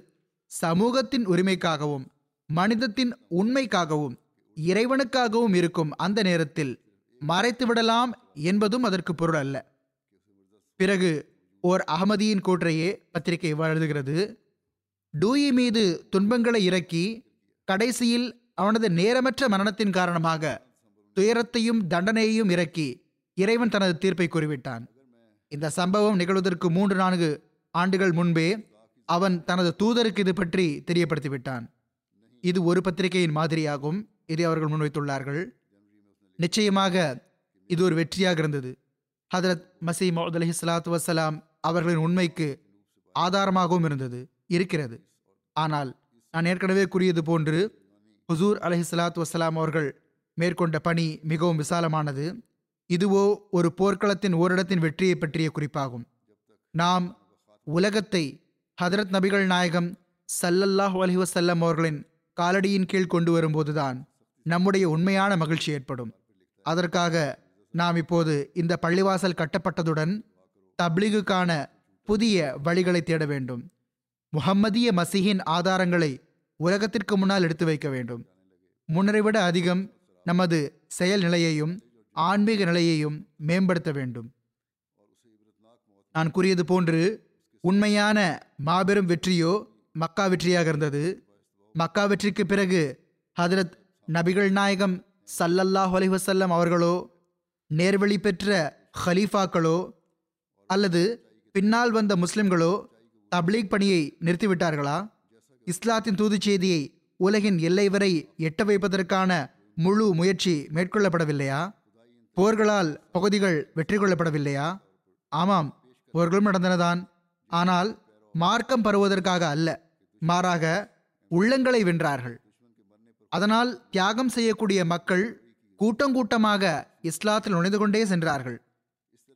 சமூகத்தின் உரிமைக்காகவும் மனிதத்தின் உண்மைக்காகவும் இறைவனுக்காகவும் இருக்கும் அந்த நேரத்தில் மறைத்துவிடலாம் என்பதும் அதற்கு பொருள் அல்ல. பிறகு ஓர் அகமதியின் கூற்றையே பத்திரிகை இவ்வாறு எழுதுகிறது. டூயி மீது துன்பங்களை இறக்கி கடைசியில் அவனது நேரமற்ற மரணத்தின் காரணமாக துயரத்தையும் தண்டனையையும் இறக்கி இறைவன் தனது தீர்ப்பை கூறிவிட்டான். இந்த சம்பவம் நிகழ்வதற்கு மூன்று நான்கு ஆண்டுகள் முன்பே அவன் தனது தூதருக்கு இது பற்றி தெரியப்படுத்திவிட்டான். இது ஒரு பத்திரிகையின் மாதிரியாகும் இதை அவர்கள் முன்வைத்துள்ளார்கள். நிச்சயமாக இது ஒரு வெற்றியாக இருந்தது. ஹதரத் மசீ மௌத் அலஹி சலாத்து வசலாம் அவர்களின் உண்மைக்கு ஆதாரமாகவும் இருந்தது இருக்கிறது. ஆனால் நான் ஏற்கனவே கூறியது போன்று ஹுசூர் அலஹி சலாத் வசலாம் அவர்கள் மேற்கொண்ட பணி மிகவும் விசாலமானது. இதுவோ ஒரு போர்க்களத்தின் ஓரிடத்தின் வெற்றியை பற்றிய குறிப்பாகும். நாம் உலகத்தை ஹதரத் நபிகள் நாயகம் சல்லல்லாஹ் அலி வசல்லம் அவர்களின் காலடியின் கீழ் கொண்டு வரும்போதுதான் நம்முடைய உண்மையான மகிழ்ச்சி ஏற்படும். அதற்காக நாம் இப்போது இந்த பள்ளிவாசல் கட்டப்பட்டதுடன் தப்லீகுக்கான புதிய வழிகளை தேட வேண்டும். முகம்மதிய மசிஹின் ஆதாரங்களை உலகத்திற்கு முன்னால் எடுத்து வைக்க வேண்டும். முன்னரை விட அதிகம் நமது செயல் நிலையையும் ஆன்மீக நிலையையும் மேம்படுத்த வேண்டும். நான் கூறியது போன்று உண்மையான மாபெரும் வெற்றியோ மக்கா வெற்றியாக இருந்தது. மக்கா வெற்றிக்கு பிறகு ஹதரத் நபிகள் நாயகம் சல்லல்லாஹ் அலி வசல்லம் அவர்களோ நேர்வழி பெற்ற ஹலீஃபாக்களோ அல்லது பின்னால் வந்த முஸ்லிம்களோ தப்லீக் பணியை நிறுத்திவிட்டார்களா? இஸ்லாத்தின் தூதுச் செய்தியை உலகின் எல்லை வரை எட்ட வைப்பதற்கான முழு முயற்சி மேற்கொள்ளப்படவில்லையா? போர்களால் பகுதிகள் வெற்றி கொள்ளப்படவில்லையா? ஆமாம் போர்களும் நடந்தனதான். ஆனால் மார்க்கம் பருவதற்காக அல்ல மாறாக உள்ளங்களை வென்றார்கள். அதனால் தியாகம் செய்யக்கூடிய மக்கள் கூட்டம் கூட்டமாக இஸ்லாத்தில் நுழைந்து கொண்டே சென்றார்கள்.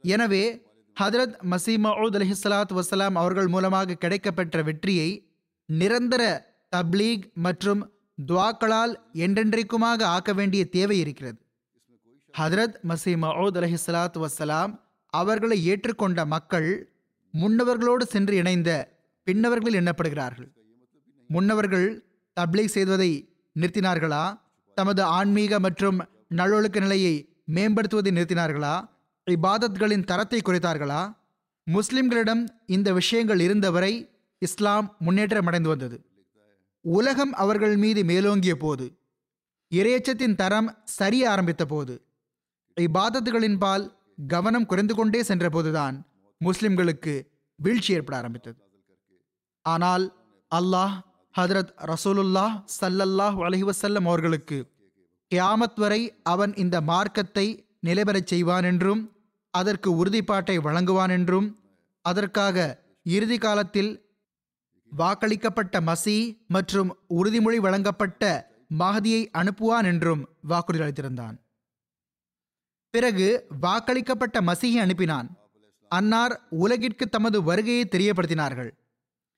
எனவே ஹதரத் மசீமவுத் அலிஹலாத் வசலாம் அவர்கள் மூலமாக கிடைக்கப்பெற்ற வெற்றியை நிரந்தர தப்லீக் மற்றும் துவாக்களால் என்றென்றைக்குமாக ஆக்க வேண்டிய தேவை இருக்கிறது. ஹதரத் மசீ மவுத் அலஹிஸ்லாத் வசலாம் அவர்களை ஏற்றுக்கொண்ட மக்கள் முன்னவர்களோடு சென்று இணைந்த பின்னவர்களில் எண்ணப்படுகிறார்கள். முன்னவர்கள் தப்லீக் செய்வதை நிறுத்தினார்களா? தமது ஆன்மீக மற்றும் நல்லொழுக்க நிலையை மேம்படுத்துவதை நிறுத்தினார்களா? இபாதத்களின் தரத்தை குறைத்தார்களா? முஸ்லிம்களிடம் இந்த விஷயங்கள் இருந்தவரை இஸ்லாம் முன்னேற்றம் அடைந்து வந்தது. உலகம் அவர்கள் மீது மேலோங்கிய போது இறையச்சத்தின் தரம் சரிய ஆரம்பித்த போது இபாதத்துகளின் பால் கவனம் குறைந்து கொண்டே சென்ற போதுதான் முஸ்லிம்களுக்கு வீழ்ச்சி ஏற்பட ஆரம்பித்தது. ஆனால் அல்லாஹ் ஹதரத் ரசூலுல்லாஹ் சல்லல்லாஹ் அலஹிவசல்லம் அவர்களுக்கு கியாமத் வரை அவன் இந்த மார்க்கத்தை நிலைபெறச் செய்வான் என்றும் அதற்கு உறுதிப்பாட்டை வழங்குவான் என்றும் அதற்காக இறுதி காலத்தில் வாக்களிக்கப்பட்ட மசி மற்றும் உறுதிமொழி வழங்கப்பட்ட மகதியை அனுப்புவான் என்றும் வாக்குறுதி அளித்திருந்தான். பிறகு வாக்களிக்கப்பட்ட மசியை அனுப்பினான். அன்னார் உலகிற்கு தமது வருகையை தெரியப்படுத்தினார்கள்.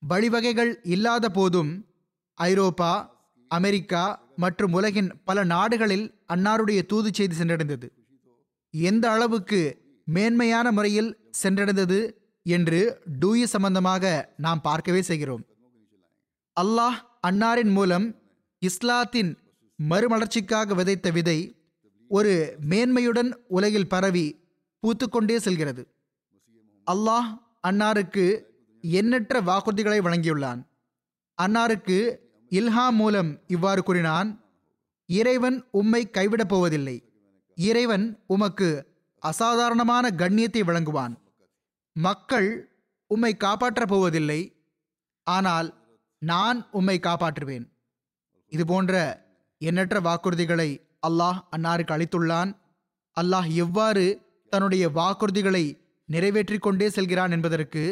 வழிவகைகள் இல்லாத போதும் ஐரோப்பா அமெரிக்கா மற்றும் உலகின் பல நாடுகளில் அன்னாருடைய தூது செய்தி சென்றடைந்தது. எந்த அளவுக்கு மேன்மையான முறையில் சென்றடைந்தது என்று டூயி சம்பந்தமாக நாம் பார்க்கவே செய்கிறோம். அல்லாஹ் அன்னாரின் மூலம் இஸ்லாத்தின் மறுமலர்ச்சிக்காக விதைத்த விதை ஒரு மேன்மையுடன் உலகில் பரவி பூத்துக்கொண்டே செல்கிறது. அல்லாஹ் அன்னாருக்கு எண்ணற்ற வாக்குறுதிகளை வழங்கியுள்ளான். அன்னாருக்கு இல்ஹாம் மூலம் இவ்வாறு கூறினான் இறைவன் உம்மை கைவிடப் போவதில்லை. இறைவன் உமக்கு அசாதாரணமான கண்ணியத்தை வழங்குவான். மக்கள் உம்மை காப்பாற்றப் போவதில்லை. ஆனால் நான் உம்மை காப்பாற்றுவேன். இது போன்ற எண்ணற்ற வாக்குறுதிகளை அல்லாஹ் அன்னாருக்கு அளித்துள்ளான். அல்லாஹ் எவ்வாறு தன்னுடைய வாக்குறுதிகளை நிறைவேற்றி கொண்டே செல்கிறான் என்பதற்கு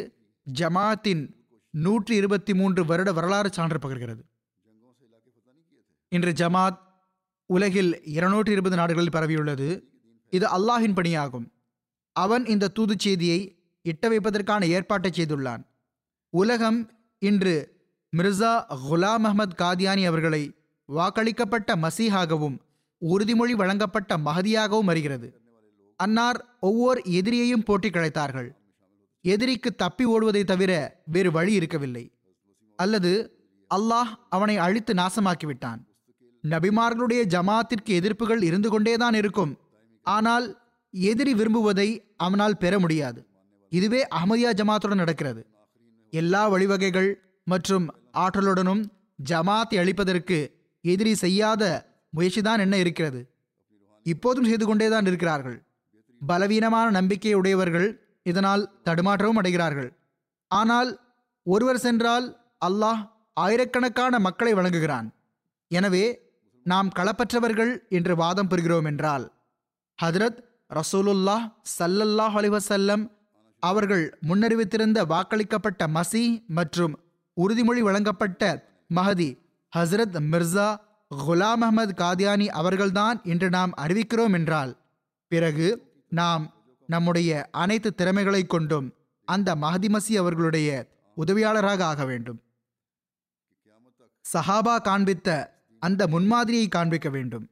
ஜமாத்தின் நூற்றி இருபத்தி மூன்று வருட வரலாறு சான்று பகர்கிறது. இன்று ஜமாத் உலகில் இருநூற்றி இருபது நாடுகளில் பரவியுள்ளது. இது அல்லாஹின் பணியாகும் அவன் இந்த தூது செய்தியை இட்ட வைப்பதற்கான ஏற்பாட்டை செய்துள்ளான். உலகம் இன்று மிர்சா குலாம் அஹமத் காதியானி அவர்களை வாக்களிக்கப்பட்ட மசீஹாகவும் உறுதிமொழி வழங்கப்பட்ட மகதியாகவும் வருகிறது அன்னார் ஒவ்வொரு எதிரியையும் போட்டி கிடைத்தார்கள் எதிரிக்கு தப்பி ஓடுவதை தவிர வேறு வழி இருக்கவில்லை. அல்லது அல்லாஹ் அவனை அழித்து நாசமாக்கிவிட்டான். நபிமார்களுடைய ஜமாத்திற்கு எதிர்ப்புகள் இருந்து கொண்டேதான் இருக்கும். ஆனால் எதிரி விரும்புவதை அவனால் பெற முடியாது. இதுவே அஹமதியா ஜமாத்துடன் நடக்கிறது. எல்லா வழிவகைகள் மற்றும் ஆற்றலுடனும் ஜமாத்தை அளிப்பதற்கு எதிரி செய்யாத முயற்சிதான் என்ன இருக்கிறது? இப்போதும் செய்து கொண்டேதான் இருக்கிறார்கள். பலவீனமான நம்பிக்கை உடையவர்கள் இதனால் தடுமாற்றவும் அடைகிறார்கள். ஆனால் ஒருவர் சென்றால் அல்லாஹ் ஆயிரக்கணக்கான மக்களை வழங்குகிறான். எனவே நாம் களப்பற்றவர்கள் என்று வாதம் பெறுகிறோம் என்றால் ஹதரத் ரசூலுல்லாஹ் சல்லல்லாஹ் அலிவசல்லம் அவர்கள் முன்னறிவித்திருந்த வாக்களிக்கப்பட்ட மசி மற்றும் உறுதிமொழி வழங்கப்பட்ட மஹதி ஹஸ்ரத் மிர்சா குலாம் அஹமது காதியானி அவர்கள்தான் என்று நாம் அறிவிக்கிறோம் என்றால் பிறகு நாம் நம்முடைய அனைத்து திறமைகளை கொண்டும் அந்த மஹதி மசி அவர்களுடைய உதவியாளராக ஆக வேண்டும். சஹாபா காண்பித்த அந்த முன்மாதிரியை காண்பிக்க வேண்டும்.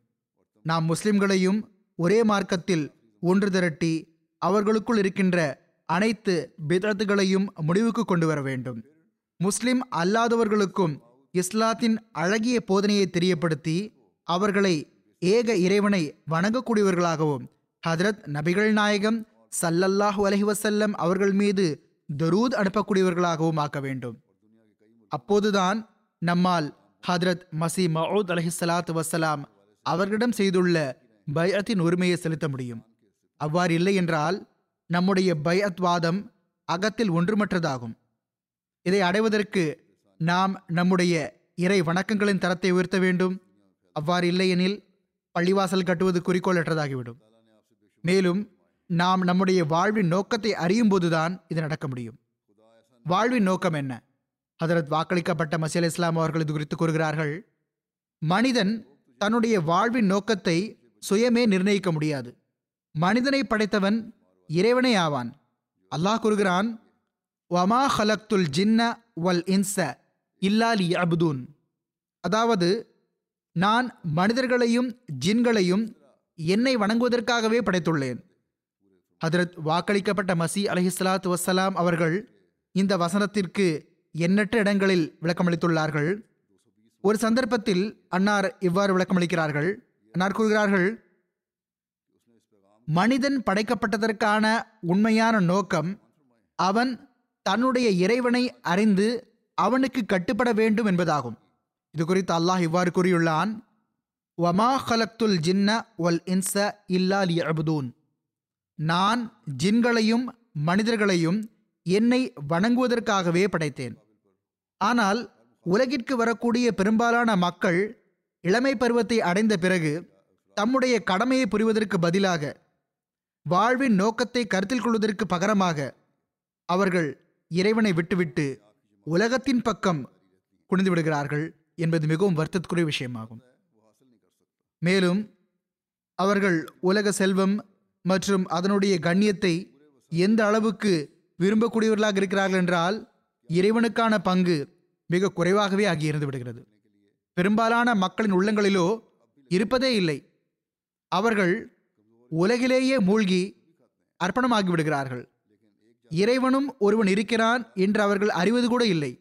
நாம் முஸ்லிம்களையும் ஒரே மார்க்கத்தில் ஒன்று திரட்டி அவர்களுக்குள் இருக்கின்ற அனைத்து பிதத்துகளையும் முடிவுக்கு கொண்டு வர வேண்டும். முஸ்லிம் அல்லாதவர்களுக்கும் இஸ்லாத்தின் அழகிய போதனையை தெரியப்படுத்தி அவர்களை ஏக இறைவனை வணங்கக்கூடியவர்களாகவும் ஹதரத் நபிகள் நாயகம் சல்லல்லாஹு அலஹி வசல்லம் அவர்கள் மீது தரூத் அனுப்பக்கூடியவர்களாகவும் ஆக்க வேண்டும். அப்போதுதான் நம்மால் ஹதரத் மசி மவுத் அலஹி சலாத்து வசலாம் அவர்களிடம் செய்துள்ள பயத்தின் உரிமையை செலுத்த முடியும். அவ்வாறு இல்லை என்றால் நம்முடைய பயத்வாதம் அகத்தில் ஒன்றுமற்றதாகும். இதை அடைவதற்கு நாம் நம்முடைய இறை வணக்கங்களின் தரத்தை உயர்த்த வேண்டும். அவ்வாறு இல்லையெனில் பள்ளிவாசல் கட்டுவது குறிக்கோளற்றதாகிவிடும். மேலும் நாம் நம்முடைய வாழ்வின் நோக்கத்தை அறியும் போதுதான் இது நடக்க முடியும். வாழ்வின் நோக்கம் என்ன? ஹதரத் வாக்களிக்கப்பட்ட மசீல் இஸ்லாம் அவர்கள் இது குறித்து கூறுகிறார்கள் மனிதன் தன்னுடைய வாழ்வின் நோக்கத்தை சுயமே நிர்ணயிக்க முடியாது. மனிதனை படைத்தவன் இறைவனே ஆவான். அல்லாஹ் கூறுகிறான் வமா ஹலக்துல் ஜின்ன வல் இன்ச இல்லாலி அபுதூன் அதாவது நான் மனிதர்களையும் ஜின்களையும் என்னை வணங்குவதற்காகவே படைத்துள்ளேன். ஹதரத் வாக்களிக்கப்பட்ட மசி அலஹிஸ்லாத் வசலாம் அவர்கள் இந்த வசனத்திற்கு எண்ணற்ற இடங்களில் விளக்கமளித்துள்ளார்கள். ஒரு சந்தர்ப்பத்தில் அன்னார் இவ்வாறு விளக்கமளிக்கிறார்கள் அன்னார் கூறுகிறார்கள்? மனிதன் படைக்கப்பட்டதற்கான உண்மையான நோக்கம் அவன் தன்னுடைய இறைவனை அறிந்து அவனுக்கு கட்டுப்பட வேண்டும் என்பதாகும். இது குறித்து அல்லாஹ் இவ்வாறு கூறியுள்ளான் வமா ஹலக்துல் ஜின்ன ஒல் இன்ச இல்லா லியபுதூன் நான் ஜின்களையும் மனிதர்களையும் என்னை வணங்குவதற்காகவே படைத்தேன். ஆனால் உலகிற்கு வரக்கூடிய பெரும்பாலான மக்கள் இளமை பருவத்தை அடைந்த பிறகு தம்முடைய கடமையை புரிவதற்கு பதிலாக வாழ்வின் நோக்கத்தை கருத்தில் கொள்வதற்கு பகரமாக அவர்கள் இறைவனை விட்டுவிட்டு உலகத்தின் பக்கம் குனிந்து விடுகிறார்கள் என்பது மிகவும் வருத்தத்துக்குரிய விஷயமாகும். மேலும் அவர்கள் உலக செல்வம் மற்றும் அதனுடைய கண்ணியத்தை எந்த அளவுக்கு விரும்பக்கூடியவர்களாக இருக்கிறார்கள் என்றால் இறைவனுக்கான பங்கு மிக குறைவாகவே ஆகியிருந்து விடுகிறது பெரும்பாலான மக்களின் உள்ளங்களிலோ இருப்பதே இல்லை. அவர்கள் உலகிலேயே மூழ்கி அர்ப்பணமாகி விடுகிறார்கள் இறைவனும் ஒருவன் இருக்கிறான் என்று அவர்கள் அறிவது கூட இல்லை.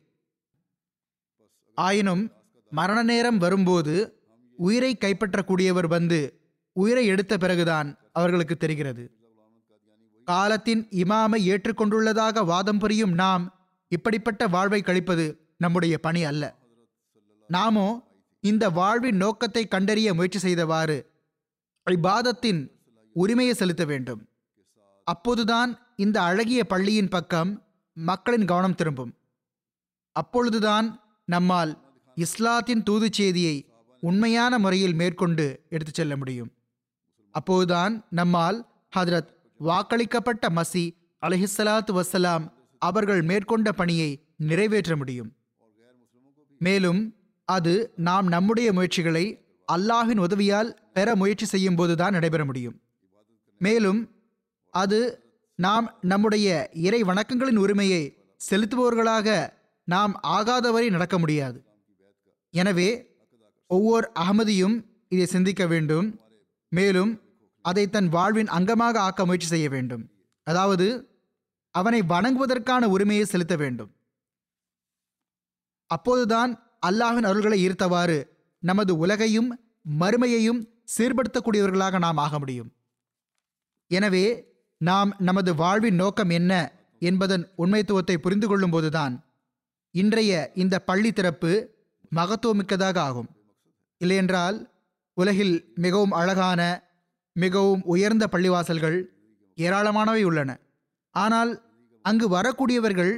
ஆயினும் மரண நேரம் வரும்போது உயிரை கைப்பற்றக்கூடியவர் வந்து உயிரை எடுத்த பிறகுதான் அவர்களுக்கு தெரிகிறது. காலத்தின் இமாமை ஏற்றுக்கொண்டுள்ளதாக வாதம் புரியும் நாம் இப்படிப்பட்ட வாழ்வை கழிப்பது நம்முடைய பணி அல்ல. நாமோ இந்த வாழ்வின் நோக்கத்தை கண்டறிய முயற்சி செய்தவாறு இபாதத்தின் உரிமையை செலுத்த வேண்டும். அப்போதுதான் இந்த அழகிய பள்ளியின் பக்கம் மக்களின் கவனம் திரும்பும். அப்பொழுதுதான் நம்மால் இஸ்லாத்தின் தூது செய்தியை உண்மையான முறையில் மேற்கொண்டு எடுத்துச் செல்ல முடியும். அப்போதுதான் நம்மால் ஹதரத் வாக்களிக்கப்பட்ட மசி அலஹிஸ்ஸலாத்து வசலாம் அவர்கள் மேற்கொண்ட பணியை நிறைவேற்ற முடியும். மேலும் அது நாம் நம்முடைய முயற்சிகளை அல்லாஹின் உதவியால் பெற முயற்சி செய்யும் போதுதான் நடைபெற முடியும். மேலும் அது நாம் நம்முடைய இறை வணக்கங்களின் உரிமையை செலுத்துபவர்களாக நாம் ஆகாதவரை நடக்க முடியாது. எனவே ஒவ்வொரு அகமதியும் இதை சிந்திக்க வேண்டும். மேலும் அதை தன் வாழ்வின் அங்கமாக ஆக்க முயற்சி செய்ய வேண்டும். அதாவது அவனை வணங்குவதற்கான உரிமையை செலுத்த வேண்டும். அப்போதுதான் அல்லாஹின் அருள்களை ஈர்த்தவாறு நமது உலகையும் மறுமையையும் சீர்படுத்தக்கூடியவர்களாக நாம் ஆக முடியும். எனவே நாம் நமது வாழ்வின் நோக்கம் என்ன என்பதன் உண்மைத்துவத்தை புரிந்து கொள்ளும் போதுதான் இன்றைய இந்த பள்ளி திறப்பு மகத்துவமிக்கதாக ஆகும். இல்லையென்றால் உலகில் மிகவும் அழகான மிகவும் உயர்ந்த பள்ளிவாசல்கள் ஏராளமானவை உள்ளன. ஆனால் அங்கு வரக்கூடியவர்கள்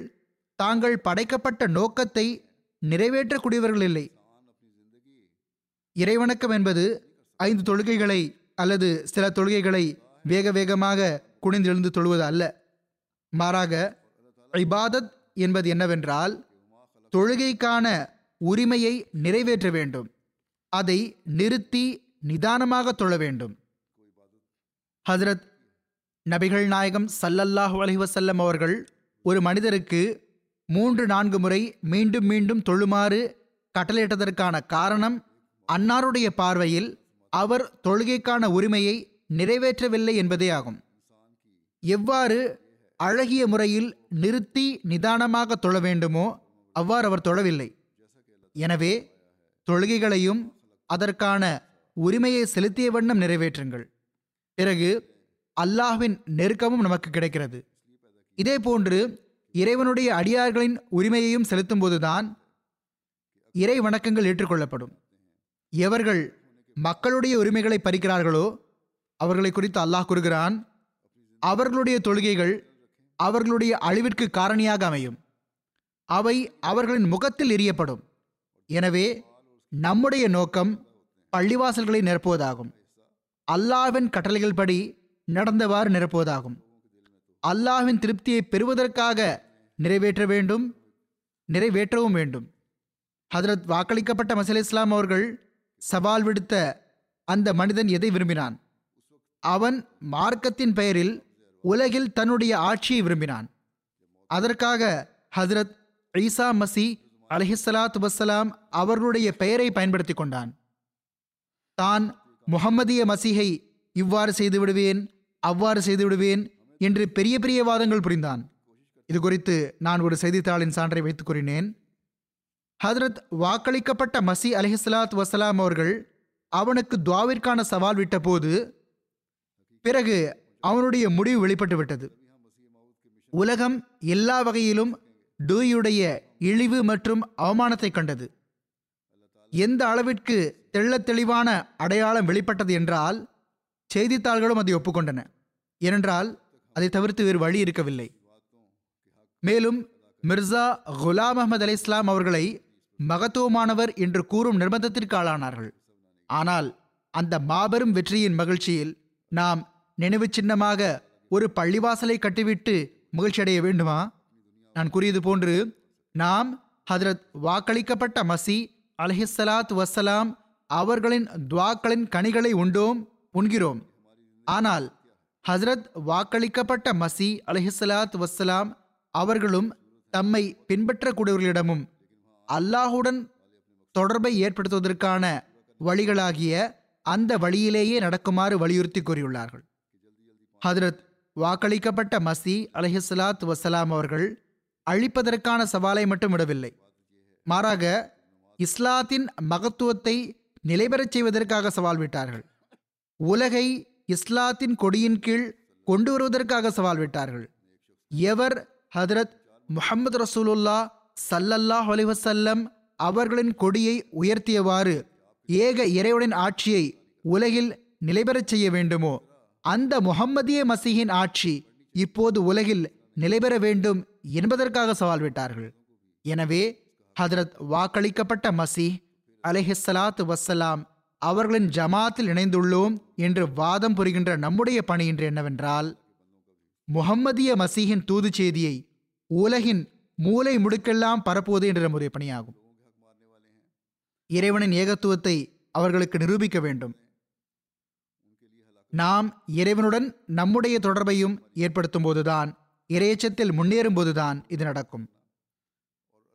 தாங்கள் படைக்கப்பட்ட நோக்கத்தை நிறைவேற்றக்கூடியவர்கள் இல்லை. இறைவணக்கம் என்பது ஐந்து தொழுகைகளை அல்லது சில தொழுகைகளை வேக வேகமாக குனிந்தெழுந்து தொழுவது அல்ல. மாறாக இபாதத் என்பது என்னவென்றால் தொழுகைக்கான உரிமையை நிறைவேற்ற வேண்டும். அதை நிறுத்தி நிதானமாக தொழ வேண்டும். ஹஜரத் நபிகள் நாயகம் சல்லல்லாஹு அலைஹி அவர்கள் ஒரு மனிதருக்கு மூன்று நான்கு முறை மீண்டும் மீண்டும் தொழுமாறு கட்டளையிட்டதற்கான காரணம் அன்னாருடைய பார்வையில் அவர் தொழுகைக்கான உரிமையை நிறைவேற்றவில்லை என்பதே ஆகும். எவ்வாறு அழகிய முறையில் நிறுத்தி நிதானமாக தொழ வேண்டுமோ அவ்வாறு அவர் தொழவில்லை. எனவே தொழுகைகளையும் அதற்கான உரிமையை செலுத்திய வண்ணம் நிறைவேற்றுங்கள். பிறகு அல்லாஹ்வின் நெருக்கமும் நமக்கு கிடைக்கிறது. இதே போன்று இறைவனுடைய அடியார்களின் உரிமையையும் செலுத்தும் போதுதான் இறை வணக்கங்கள் ஏற்றுக்கொள்ளப்படும். எவர்கள் மக்களுடைய உரிமைகளை பறிக்கிறார்களோ அவர்களை குறித்து அல்லாஹ் கூறுகிறான் அவர்களுடைய தொழுகைகள் அவர்களுடைய அழிவிற்கு காரணியாக அமையும். அவை அவர்களின் முகத்தில் எரியப்படும். எனவே நம்முடைய நோக்கம் பள்ளிவாசல்களை நிரப்புவதாகும். அல்லாவின் கட்டளைகள் படி நடந்தவாறு நிரப்புவதாகும். அல்லாவின் திருப்தியை பெறுவதற்காக நிறைவேற்ற வேண்டும் நிறைவேற்றவும் வேண்டும். ஹதரத் வாக்களிக்கப்பட்ட மசல் இஸ்லாம் அவர்கள் சவால் விடுத்த அந்த மனிதன் எதை விரும்பினான்? அவன் மார்க்கத்தின் பெயரில் உலகில் தன்னுடைய ஆட்சியை விரும்பினான். அதற்காக ஹஜரத் ஈசா மசி அலஹிசலாத் வசலாம் அவர்களுடைய பெயரை பயன்படுத்தி கொண்டான். தான் முகம்மதிய மசிஹை இவ்வாறு செய்து விடுவேன் அவ்வாறு செய்து விடுவேன் என்று பெரிய பெரிய வாதங்கள் புரிந்தான். இது குறித்து நான் ஒரு செய்தித்தாளின் சான்றை வைத்துக் கூறினேன். ஹதரத் வாக்களிக்கப்பட்ட மசி அலிஹலாத் வசலாம் அவர்கள் அவனுக்கு துவாவிற்கான சவால் விட்டபோது பிறகு அவனுடைய முடிவு வெளிப்பட்டு விட்டது. உலகம் எல்லா வகையிலும் டூயுடைய இழிவு மற்றும் அவமானத்தை கண்டது. எந்த அளவிற்கு தெள்ளத் தெளிவான அடையாளம் வெளிப்பட்டது என்றால் செய்தித்தாள்களும் அதை ஒப்புக்கொண்டன. ஏனென்றால் அதை தவிர்த்து வேறு வழி இருக்கவில்லை. மேலும் மிர்சா குலாம் அஹமது அலி இஸ்லாம் அவர்களை மகத்துவமானவர் என்று கூறும் நிர்பந்தத்திற்கு ஆளானார்கள். ஆனால் அந்த மாபெரும் வெற்றியின் மகிழ்ச்சியில் நாம் நினைவு சின்னமாக ஒரு பள்ளிவாசலை கட்டிவிட்டு மகிழ்ச்சி அடைய வேண்டுமா? நான் கூறியது போன்று நாம் ஹதரத் வாக்களிக்கப்பட்ட மசி அலஹிசலாத் வசலாம் அவர்களின் துவாக்களின் கனிகளை உண்டோம் உண்கிறோம். ஆனால் ஹசரத் வாக்களிக்கப்பட்ட மசி அலஹிசலாத் வசலாம் அவர்களும் தம்மை பின்பற்றக்கூடியவர்களிடமும் அல்லாஹுடன் தொடர்பை ஏற்படுத்துவதற்கான வழிகளாகிய அந்த வழியிலேயே நடக்குமாறு வலியுறுத்தி கூறியுள்ளார்கள். ஹதரத் வாக்களிக்கப்பட்ட மசி அலஹிஸ்லாத் வசலாம் அவர்கள் அழிப்பதற்கான சவாலை மட்டும் விடவில்லை. மாறாக இஸ்லாத்தின் மகத்துவத்தை நிலைபெறச் செய்வதற்காக சவால் விட்டார்கள். உலகை இஸ்லாத்தின் கொடியின் கீழ் கொண்டு வருவதற்காக சவால் விட்டார்கள். எவர் ஹதரத் முஹம்மது ரசூலுல்லா சல்லல்லாஹ் அலிவசல்லம் அவர்களின் கொடியை உயர்த்தியவாறு ஏக இறைவனின் ஆட்சியை உலகில் நிலைபெறச் செய்ய வேண்டுமோ? அந்த முகம்மதிய மசீஹின் ஆட்சி இப்போது உலகில் நிலைபெற வேண்டும் என்பதற்காக சவால் விட்டார்கள். எனவே ஹதரத் வாக்களிக்கப்பட்ட மசீஹ் அலைஹிஸ்ஸலாத்து வஸ்ஸலாம் அவர்களின் ஜமாத்தில் இணைந்துள்ளோம் என்று வாதம் புரிகின்ற நம்முடைய பணி இன்று என்னவென்றால் முஹம்மதிய மசீஹின் தூது செய்தியை உலகின் மூலை முடுக்கெல்லாம் பரப்புவது என்ற நம்முடைய பணியாகும். இறைவனின் ஏகத்துவத்தை அவர்களுக்கு நிரூபிக்க வேண்டும். நாம் இறைவனுடன் நம்முடைய தொடர்பையும் ஏற்படுத்தும் போதுதான் இறையச்சத்தில் முன்னேறும் போதுதான் இது நடக்கும்.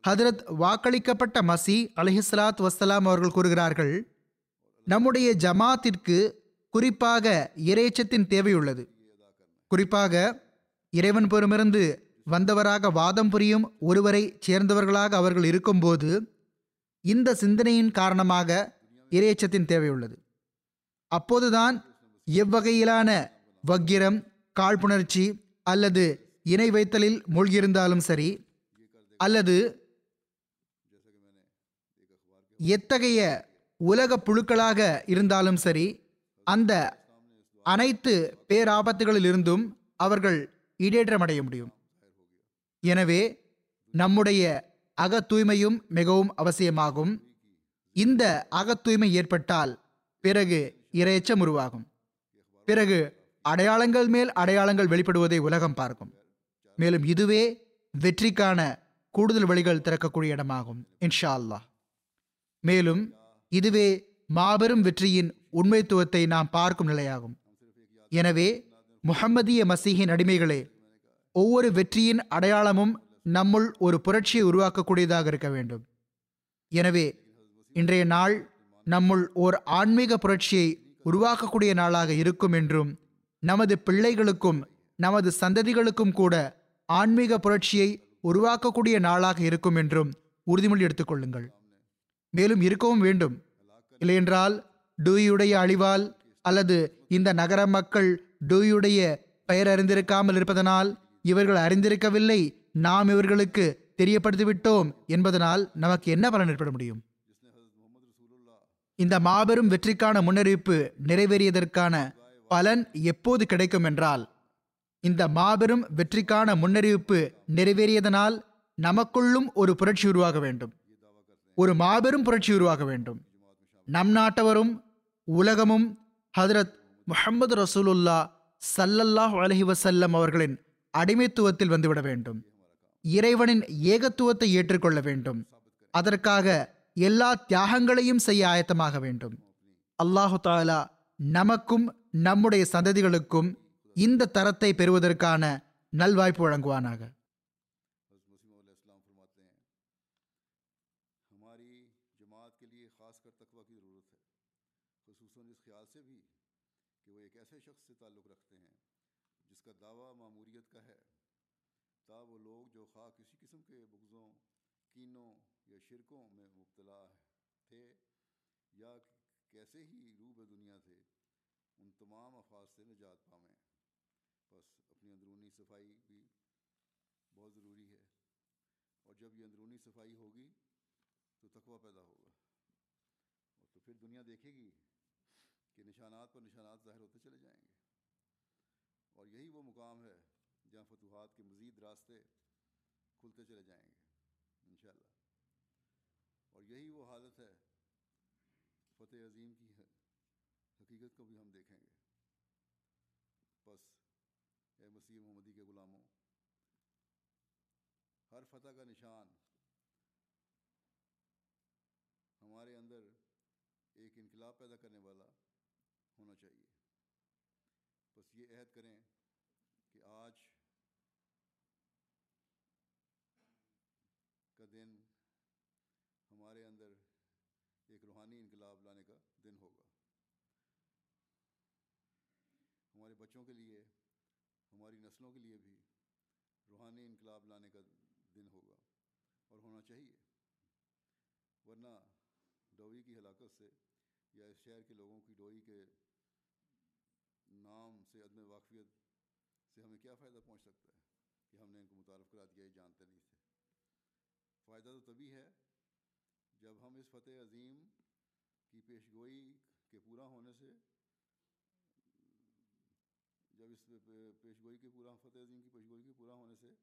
ஹதரத் வாக்களிக்கப்பட்ட மசி அலிஹிஸ்லாத் வசலாம் அவர்கள் கூறுகிறார்கள் நம்முடைய ஜமாத்திற்கு குறிப்பாக இறையச்சத்தின் தேவையுள்ளது குறிப்பாக இறைவன் பெருமிருந்து வந்தவராக வாதம் புரியும் ஒருவரை சேர்ந்தவர்களாக அவர்கள் இருக்கும்போது இந்த சிந்தனையின் காரணமாக இறையச்சத்தின் தேவையுள்ளது அப்போதுதான் எவ்வகையிலான வக்கிரம் காழ்ப்புணர்ச்சி அல்லது இணை வைத்தலில் மூழ்கியிருந்தாலும் சரி அல்லது எத்தகைய உலக புழுக்களாக இருந்தாலும் சரி அந்த அனைத்து பேராபத்துகளிலிருந்தும் அவர்கள் இடேற்றமடைய முடியும். எனவே நம்முடைய அக தூய்மையும் மிகவும் அவசியமாகும். இந்த அகத்தூய்மை ஏற்பட்டால் பிறகு இரையச்சம் உருவாகும். பிறகு அடையாளங்கள் மேல் அடையாளங்கள் வெளிப்படுவதை உலகம் பார்க்கும். மேலும் இதுவே வெற்றிக்கான கூடுதல் வழிகள் திறக்கக்கூடிய இடமாகும் இன்ஷா அல்லாஹ் மேலும் இதுவே மாபெரும் வெற்றியின் உண்மைத்துவத்தை நாம் பார்க்கும் நிலையாகும். எனவே முஹம்மதிய மசீஹின் அடிமைகளே ஒவ்வொரு வெற்றியின் அடையாளமும் நம்முள் ஒரு புரட்சியை உருவாக்கக்கூடியதாக இருக்க வேண்டும். எனவே இன்றைய நாள் நம்முள் ஓர் ஆன்மீக புரட்சியை உருவாக்கக்கூடிய நாளாக இருக்கும் என்றும் நமது பிள்ளைகளுக்கும் நமது சந்ததிகளுக்கும் கூட ஆன்மீக புரட்சியை உருவாக்கக்கூடிய நாளாக இருக்கும் என்றும் உறுதிமொழி எடுத்துக்கொள்ளுங்கள் மேலும் இருக்கவும் வேண்டும். இல்லையென்றால் டூயுடைய அழிவால் அல்லது இந்த நகர மக்கள் டூயுடைய பெயர் அறிந்திருக்காமல் இருப்பதனால் இவர்கள் அறிந்திருக்கவில்லை நாம் இவர்களுக்கு தெரியப்படுத்திவிட்டோம் என்பதனால் நமக்கு என்ன பலன் ஏற்பட முடியும்? இந்த மாபெரும் வெற்றிக்கான முன்னறிவிப்பு நிறைவேறியதற்கான பலன் எப்போது கிடைக்கும் என்றால் இந்த மாபெரும் வெற்றிக்கான முன்னறிவிப்பு நிறைவேறியதனால் நமக்குள்ளும் ஒரு புரட்சி உருவாக வேண்டும். ஒரு மாபெரும் புரட்சி உருவாக வேண்டும். நம் நாட்டவரும் உலகமும் ஹதரத் முஹம்மது ரசூலுல்லா சல்லல்லாஹ் அலஹி வசல்லம் அவர்களின் அடிமைத்துவத்தில் வந்துவிட வேண்டும். இறைவனின் ஏகத்துவத்தை ஏற்றுக்கொள்ள வேண்டும். அதற்காக எல்லா தியாகங்களையும் செய்ய ஆயத்தமாக வேண்டும். அல்லாஹு தாலா நமக்கும் நம்முடைய சந்ததிகளுக்கும் இந்த தரத்தை பெறுவதற்கான நல்வாய்ப்பு வழங்குவானாக. جو خواہ کسی قسم کے بغضوں، کینوں یا شرکوں میں مبتلا تھے، یا کیسے ہی روب دنیا تھے، ان تمام افواج سے نجات پامیں بس اپنی اندرونی صفائی بھی بہت ضروری ہے۔ اور جب یہ اندرونی صفائی ہوگی تو تقوی پیدا ہوگا۔ اور تو پھر دنیا دیکھے گی کہ نشانات پر نشانات ظاہر ہوتے چلے جائیں گے۔ اور یہی وہ مقام ہے جہاں فتوحات کے مزید راستے کھلتے چلے جائیں گے، انشاءاللہ۔ اور یہی وہ حالت ہے، فتح عظیم کی حقیقت کو بھی ہم دیکھیں گے۔ بس، اے مسیح محمدی کے غلاموں، ہر فتح کا نشان ہمارے اندر ایک انقلاب پیدا کرنے والا ہونا چاہیے۔ بس یہ عہد کریں کہ آج بچوں کے لیے، ہماری نسلوں کے لیے بھی روحانی انقلاب لانے کا دن ہوگا اور ہونا چاہیے۔ ورنہ ڈوئی کی ہلاکت سے یا اس شہر کے لوگوں کی ڈوئی کے نام سے عدم واقفیت سے ہمیں کیا فائدہ پہنچ سکتا ہے کہ ہم نے ان کو متعارف کرا دیا، یہ جانتے نہیں تھے۔ فائدہ تو تبھی ہے جب ہم اس فتح عظیم کی پیشگوئی کے پورا ہونے سے جب اس پیش گوئی کے پورا فتح عظیم کی پیش گوئی کے پورا ہونے سے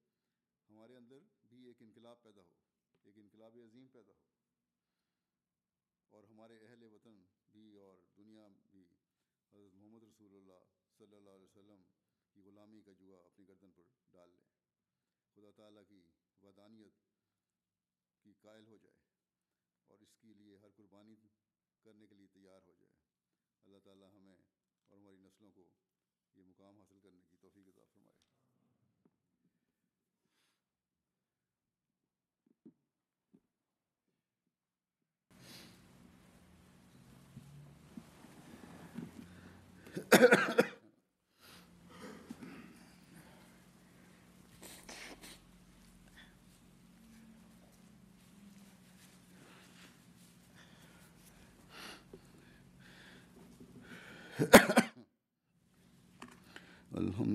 ہمارے اندر بھی ایک انقلاب پیدا ہو، ایک انقلاب عظیم پیدا ہو۔ اور ہمارے اہل وطن بھی اور دنیا بھی حضرت محمد رسول اللہ صلی اللہ علیہ وسلم کی غلامی کا جوا اپنی گردن پر ڈال لیں۔ خدا تعالیٰ کی ودانیت کی قائل ہو جائے اور اس کے لیے ہر قربانی کرنے کے لیے تیار ہو جائے۔ اللہ تعالیٰ ہمیں اور ہماری نسلوں کو یہ مقام حاصل کرنے کی توفیق عطا فرمائے۔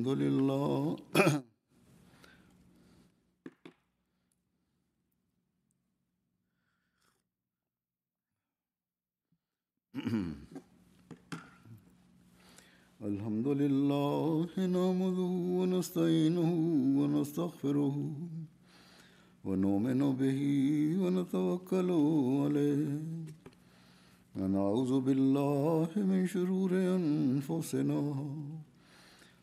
الحمد لله. [COUGHS] الحمد لله نحمده ونستعينه ونستغفره ونؤمن به ونتوكل عليه. ونعوذ بالله من شرور أنفسنا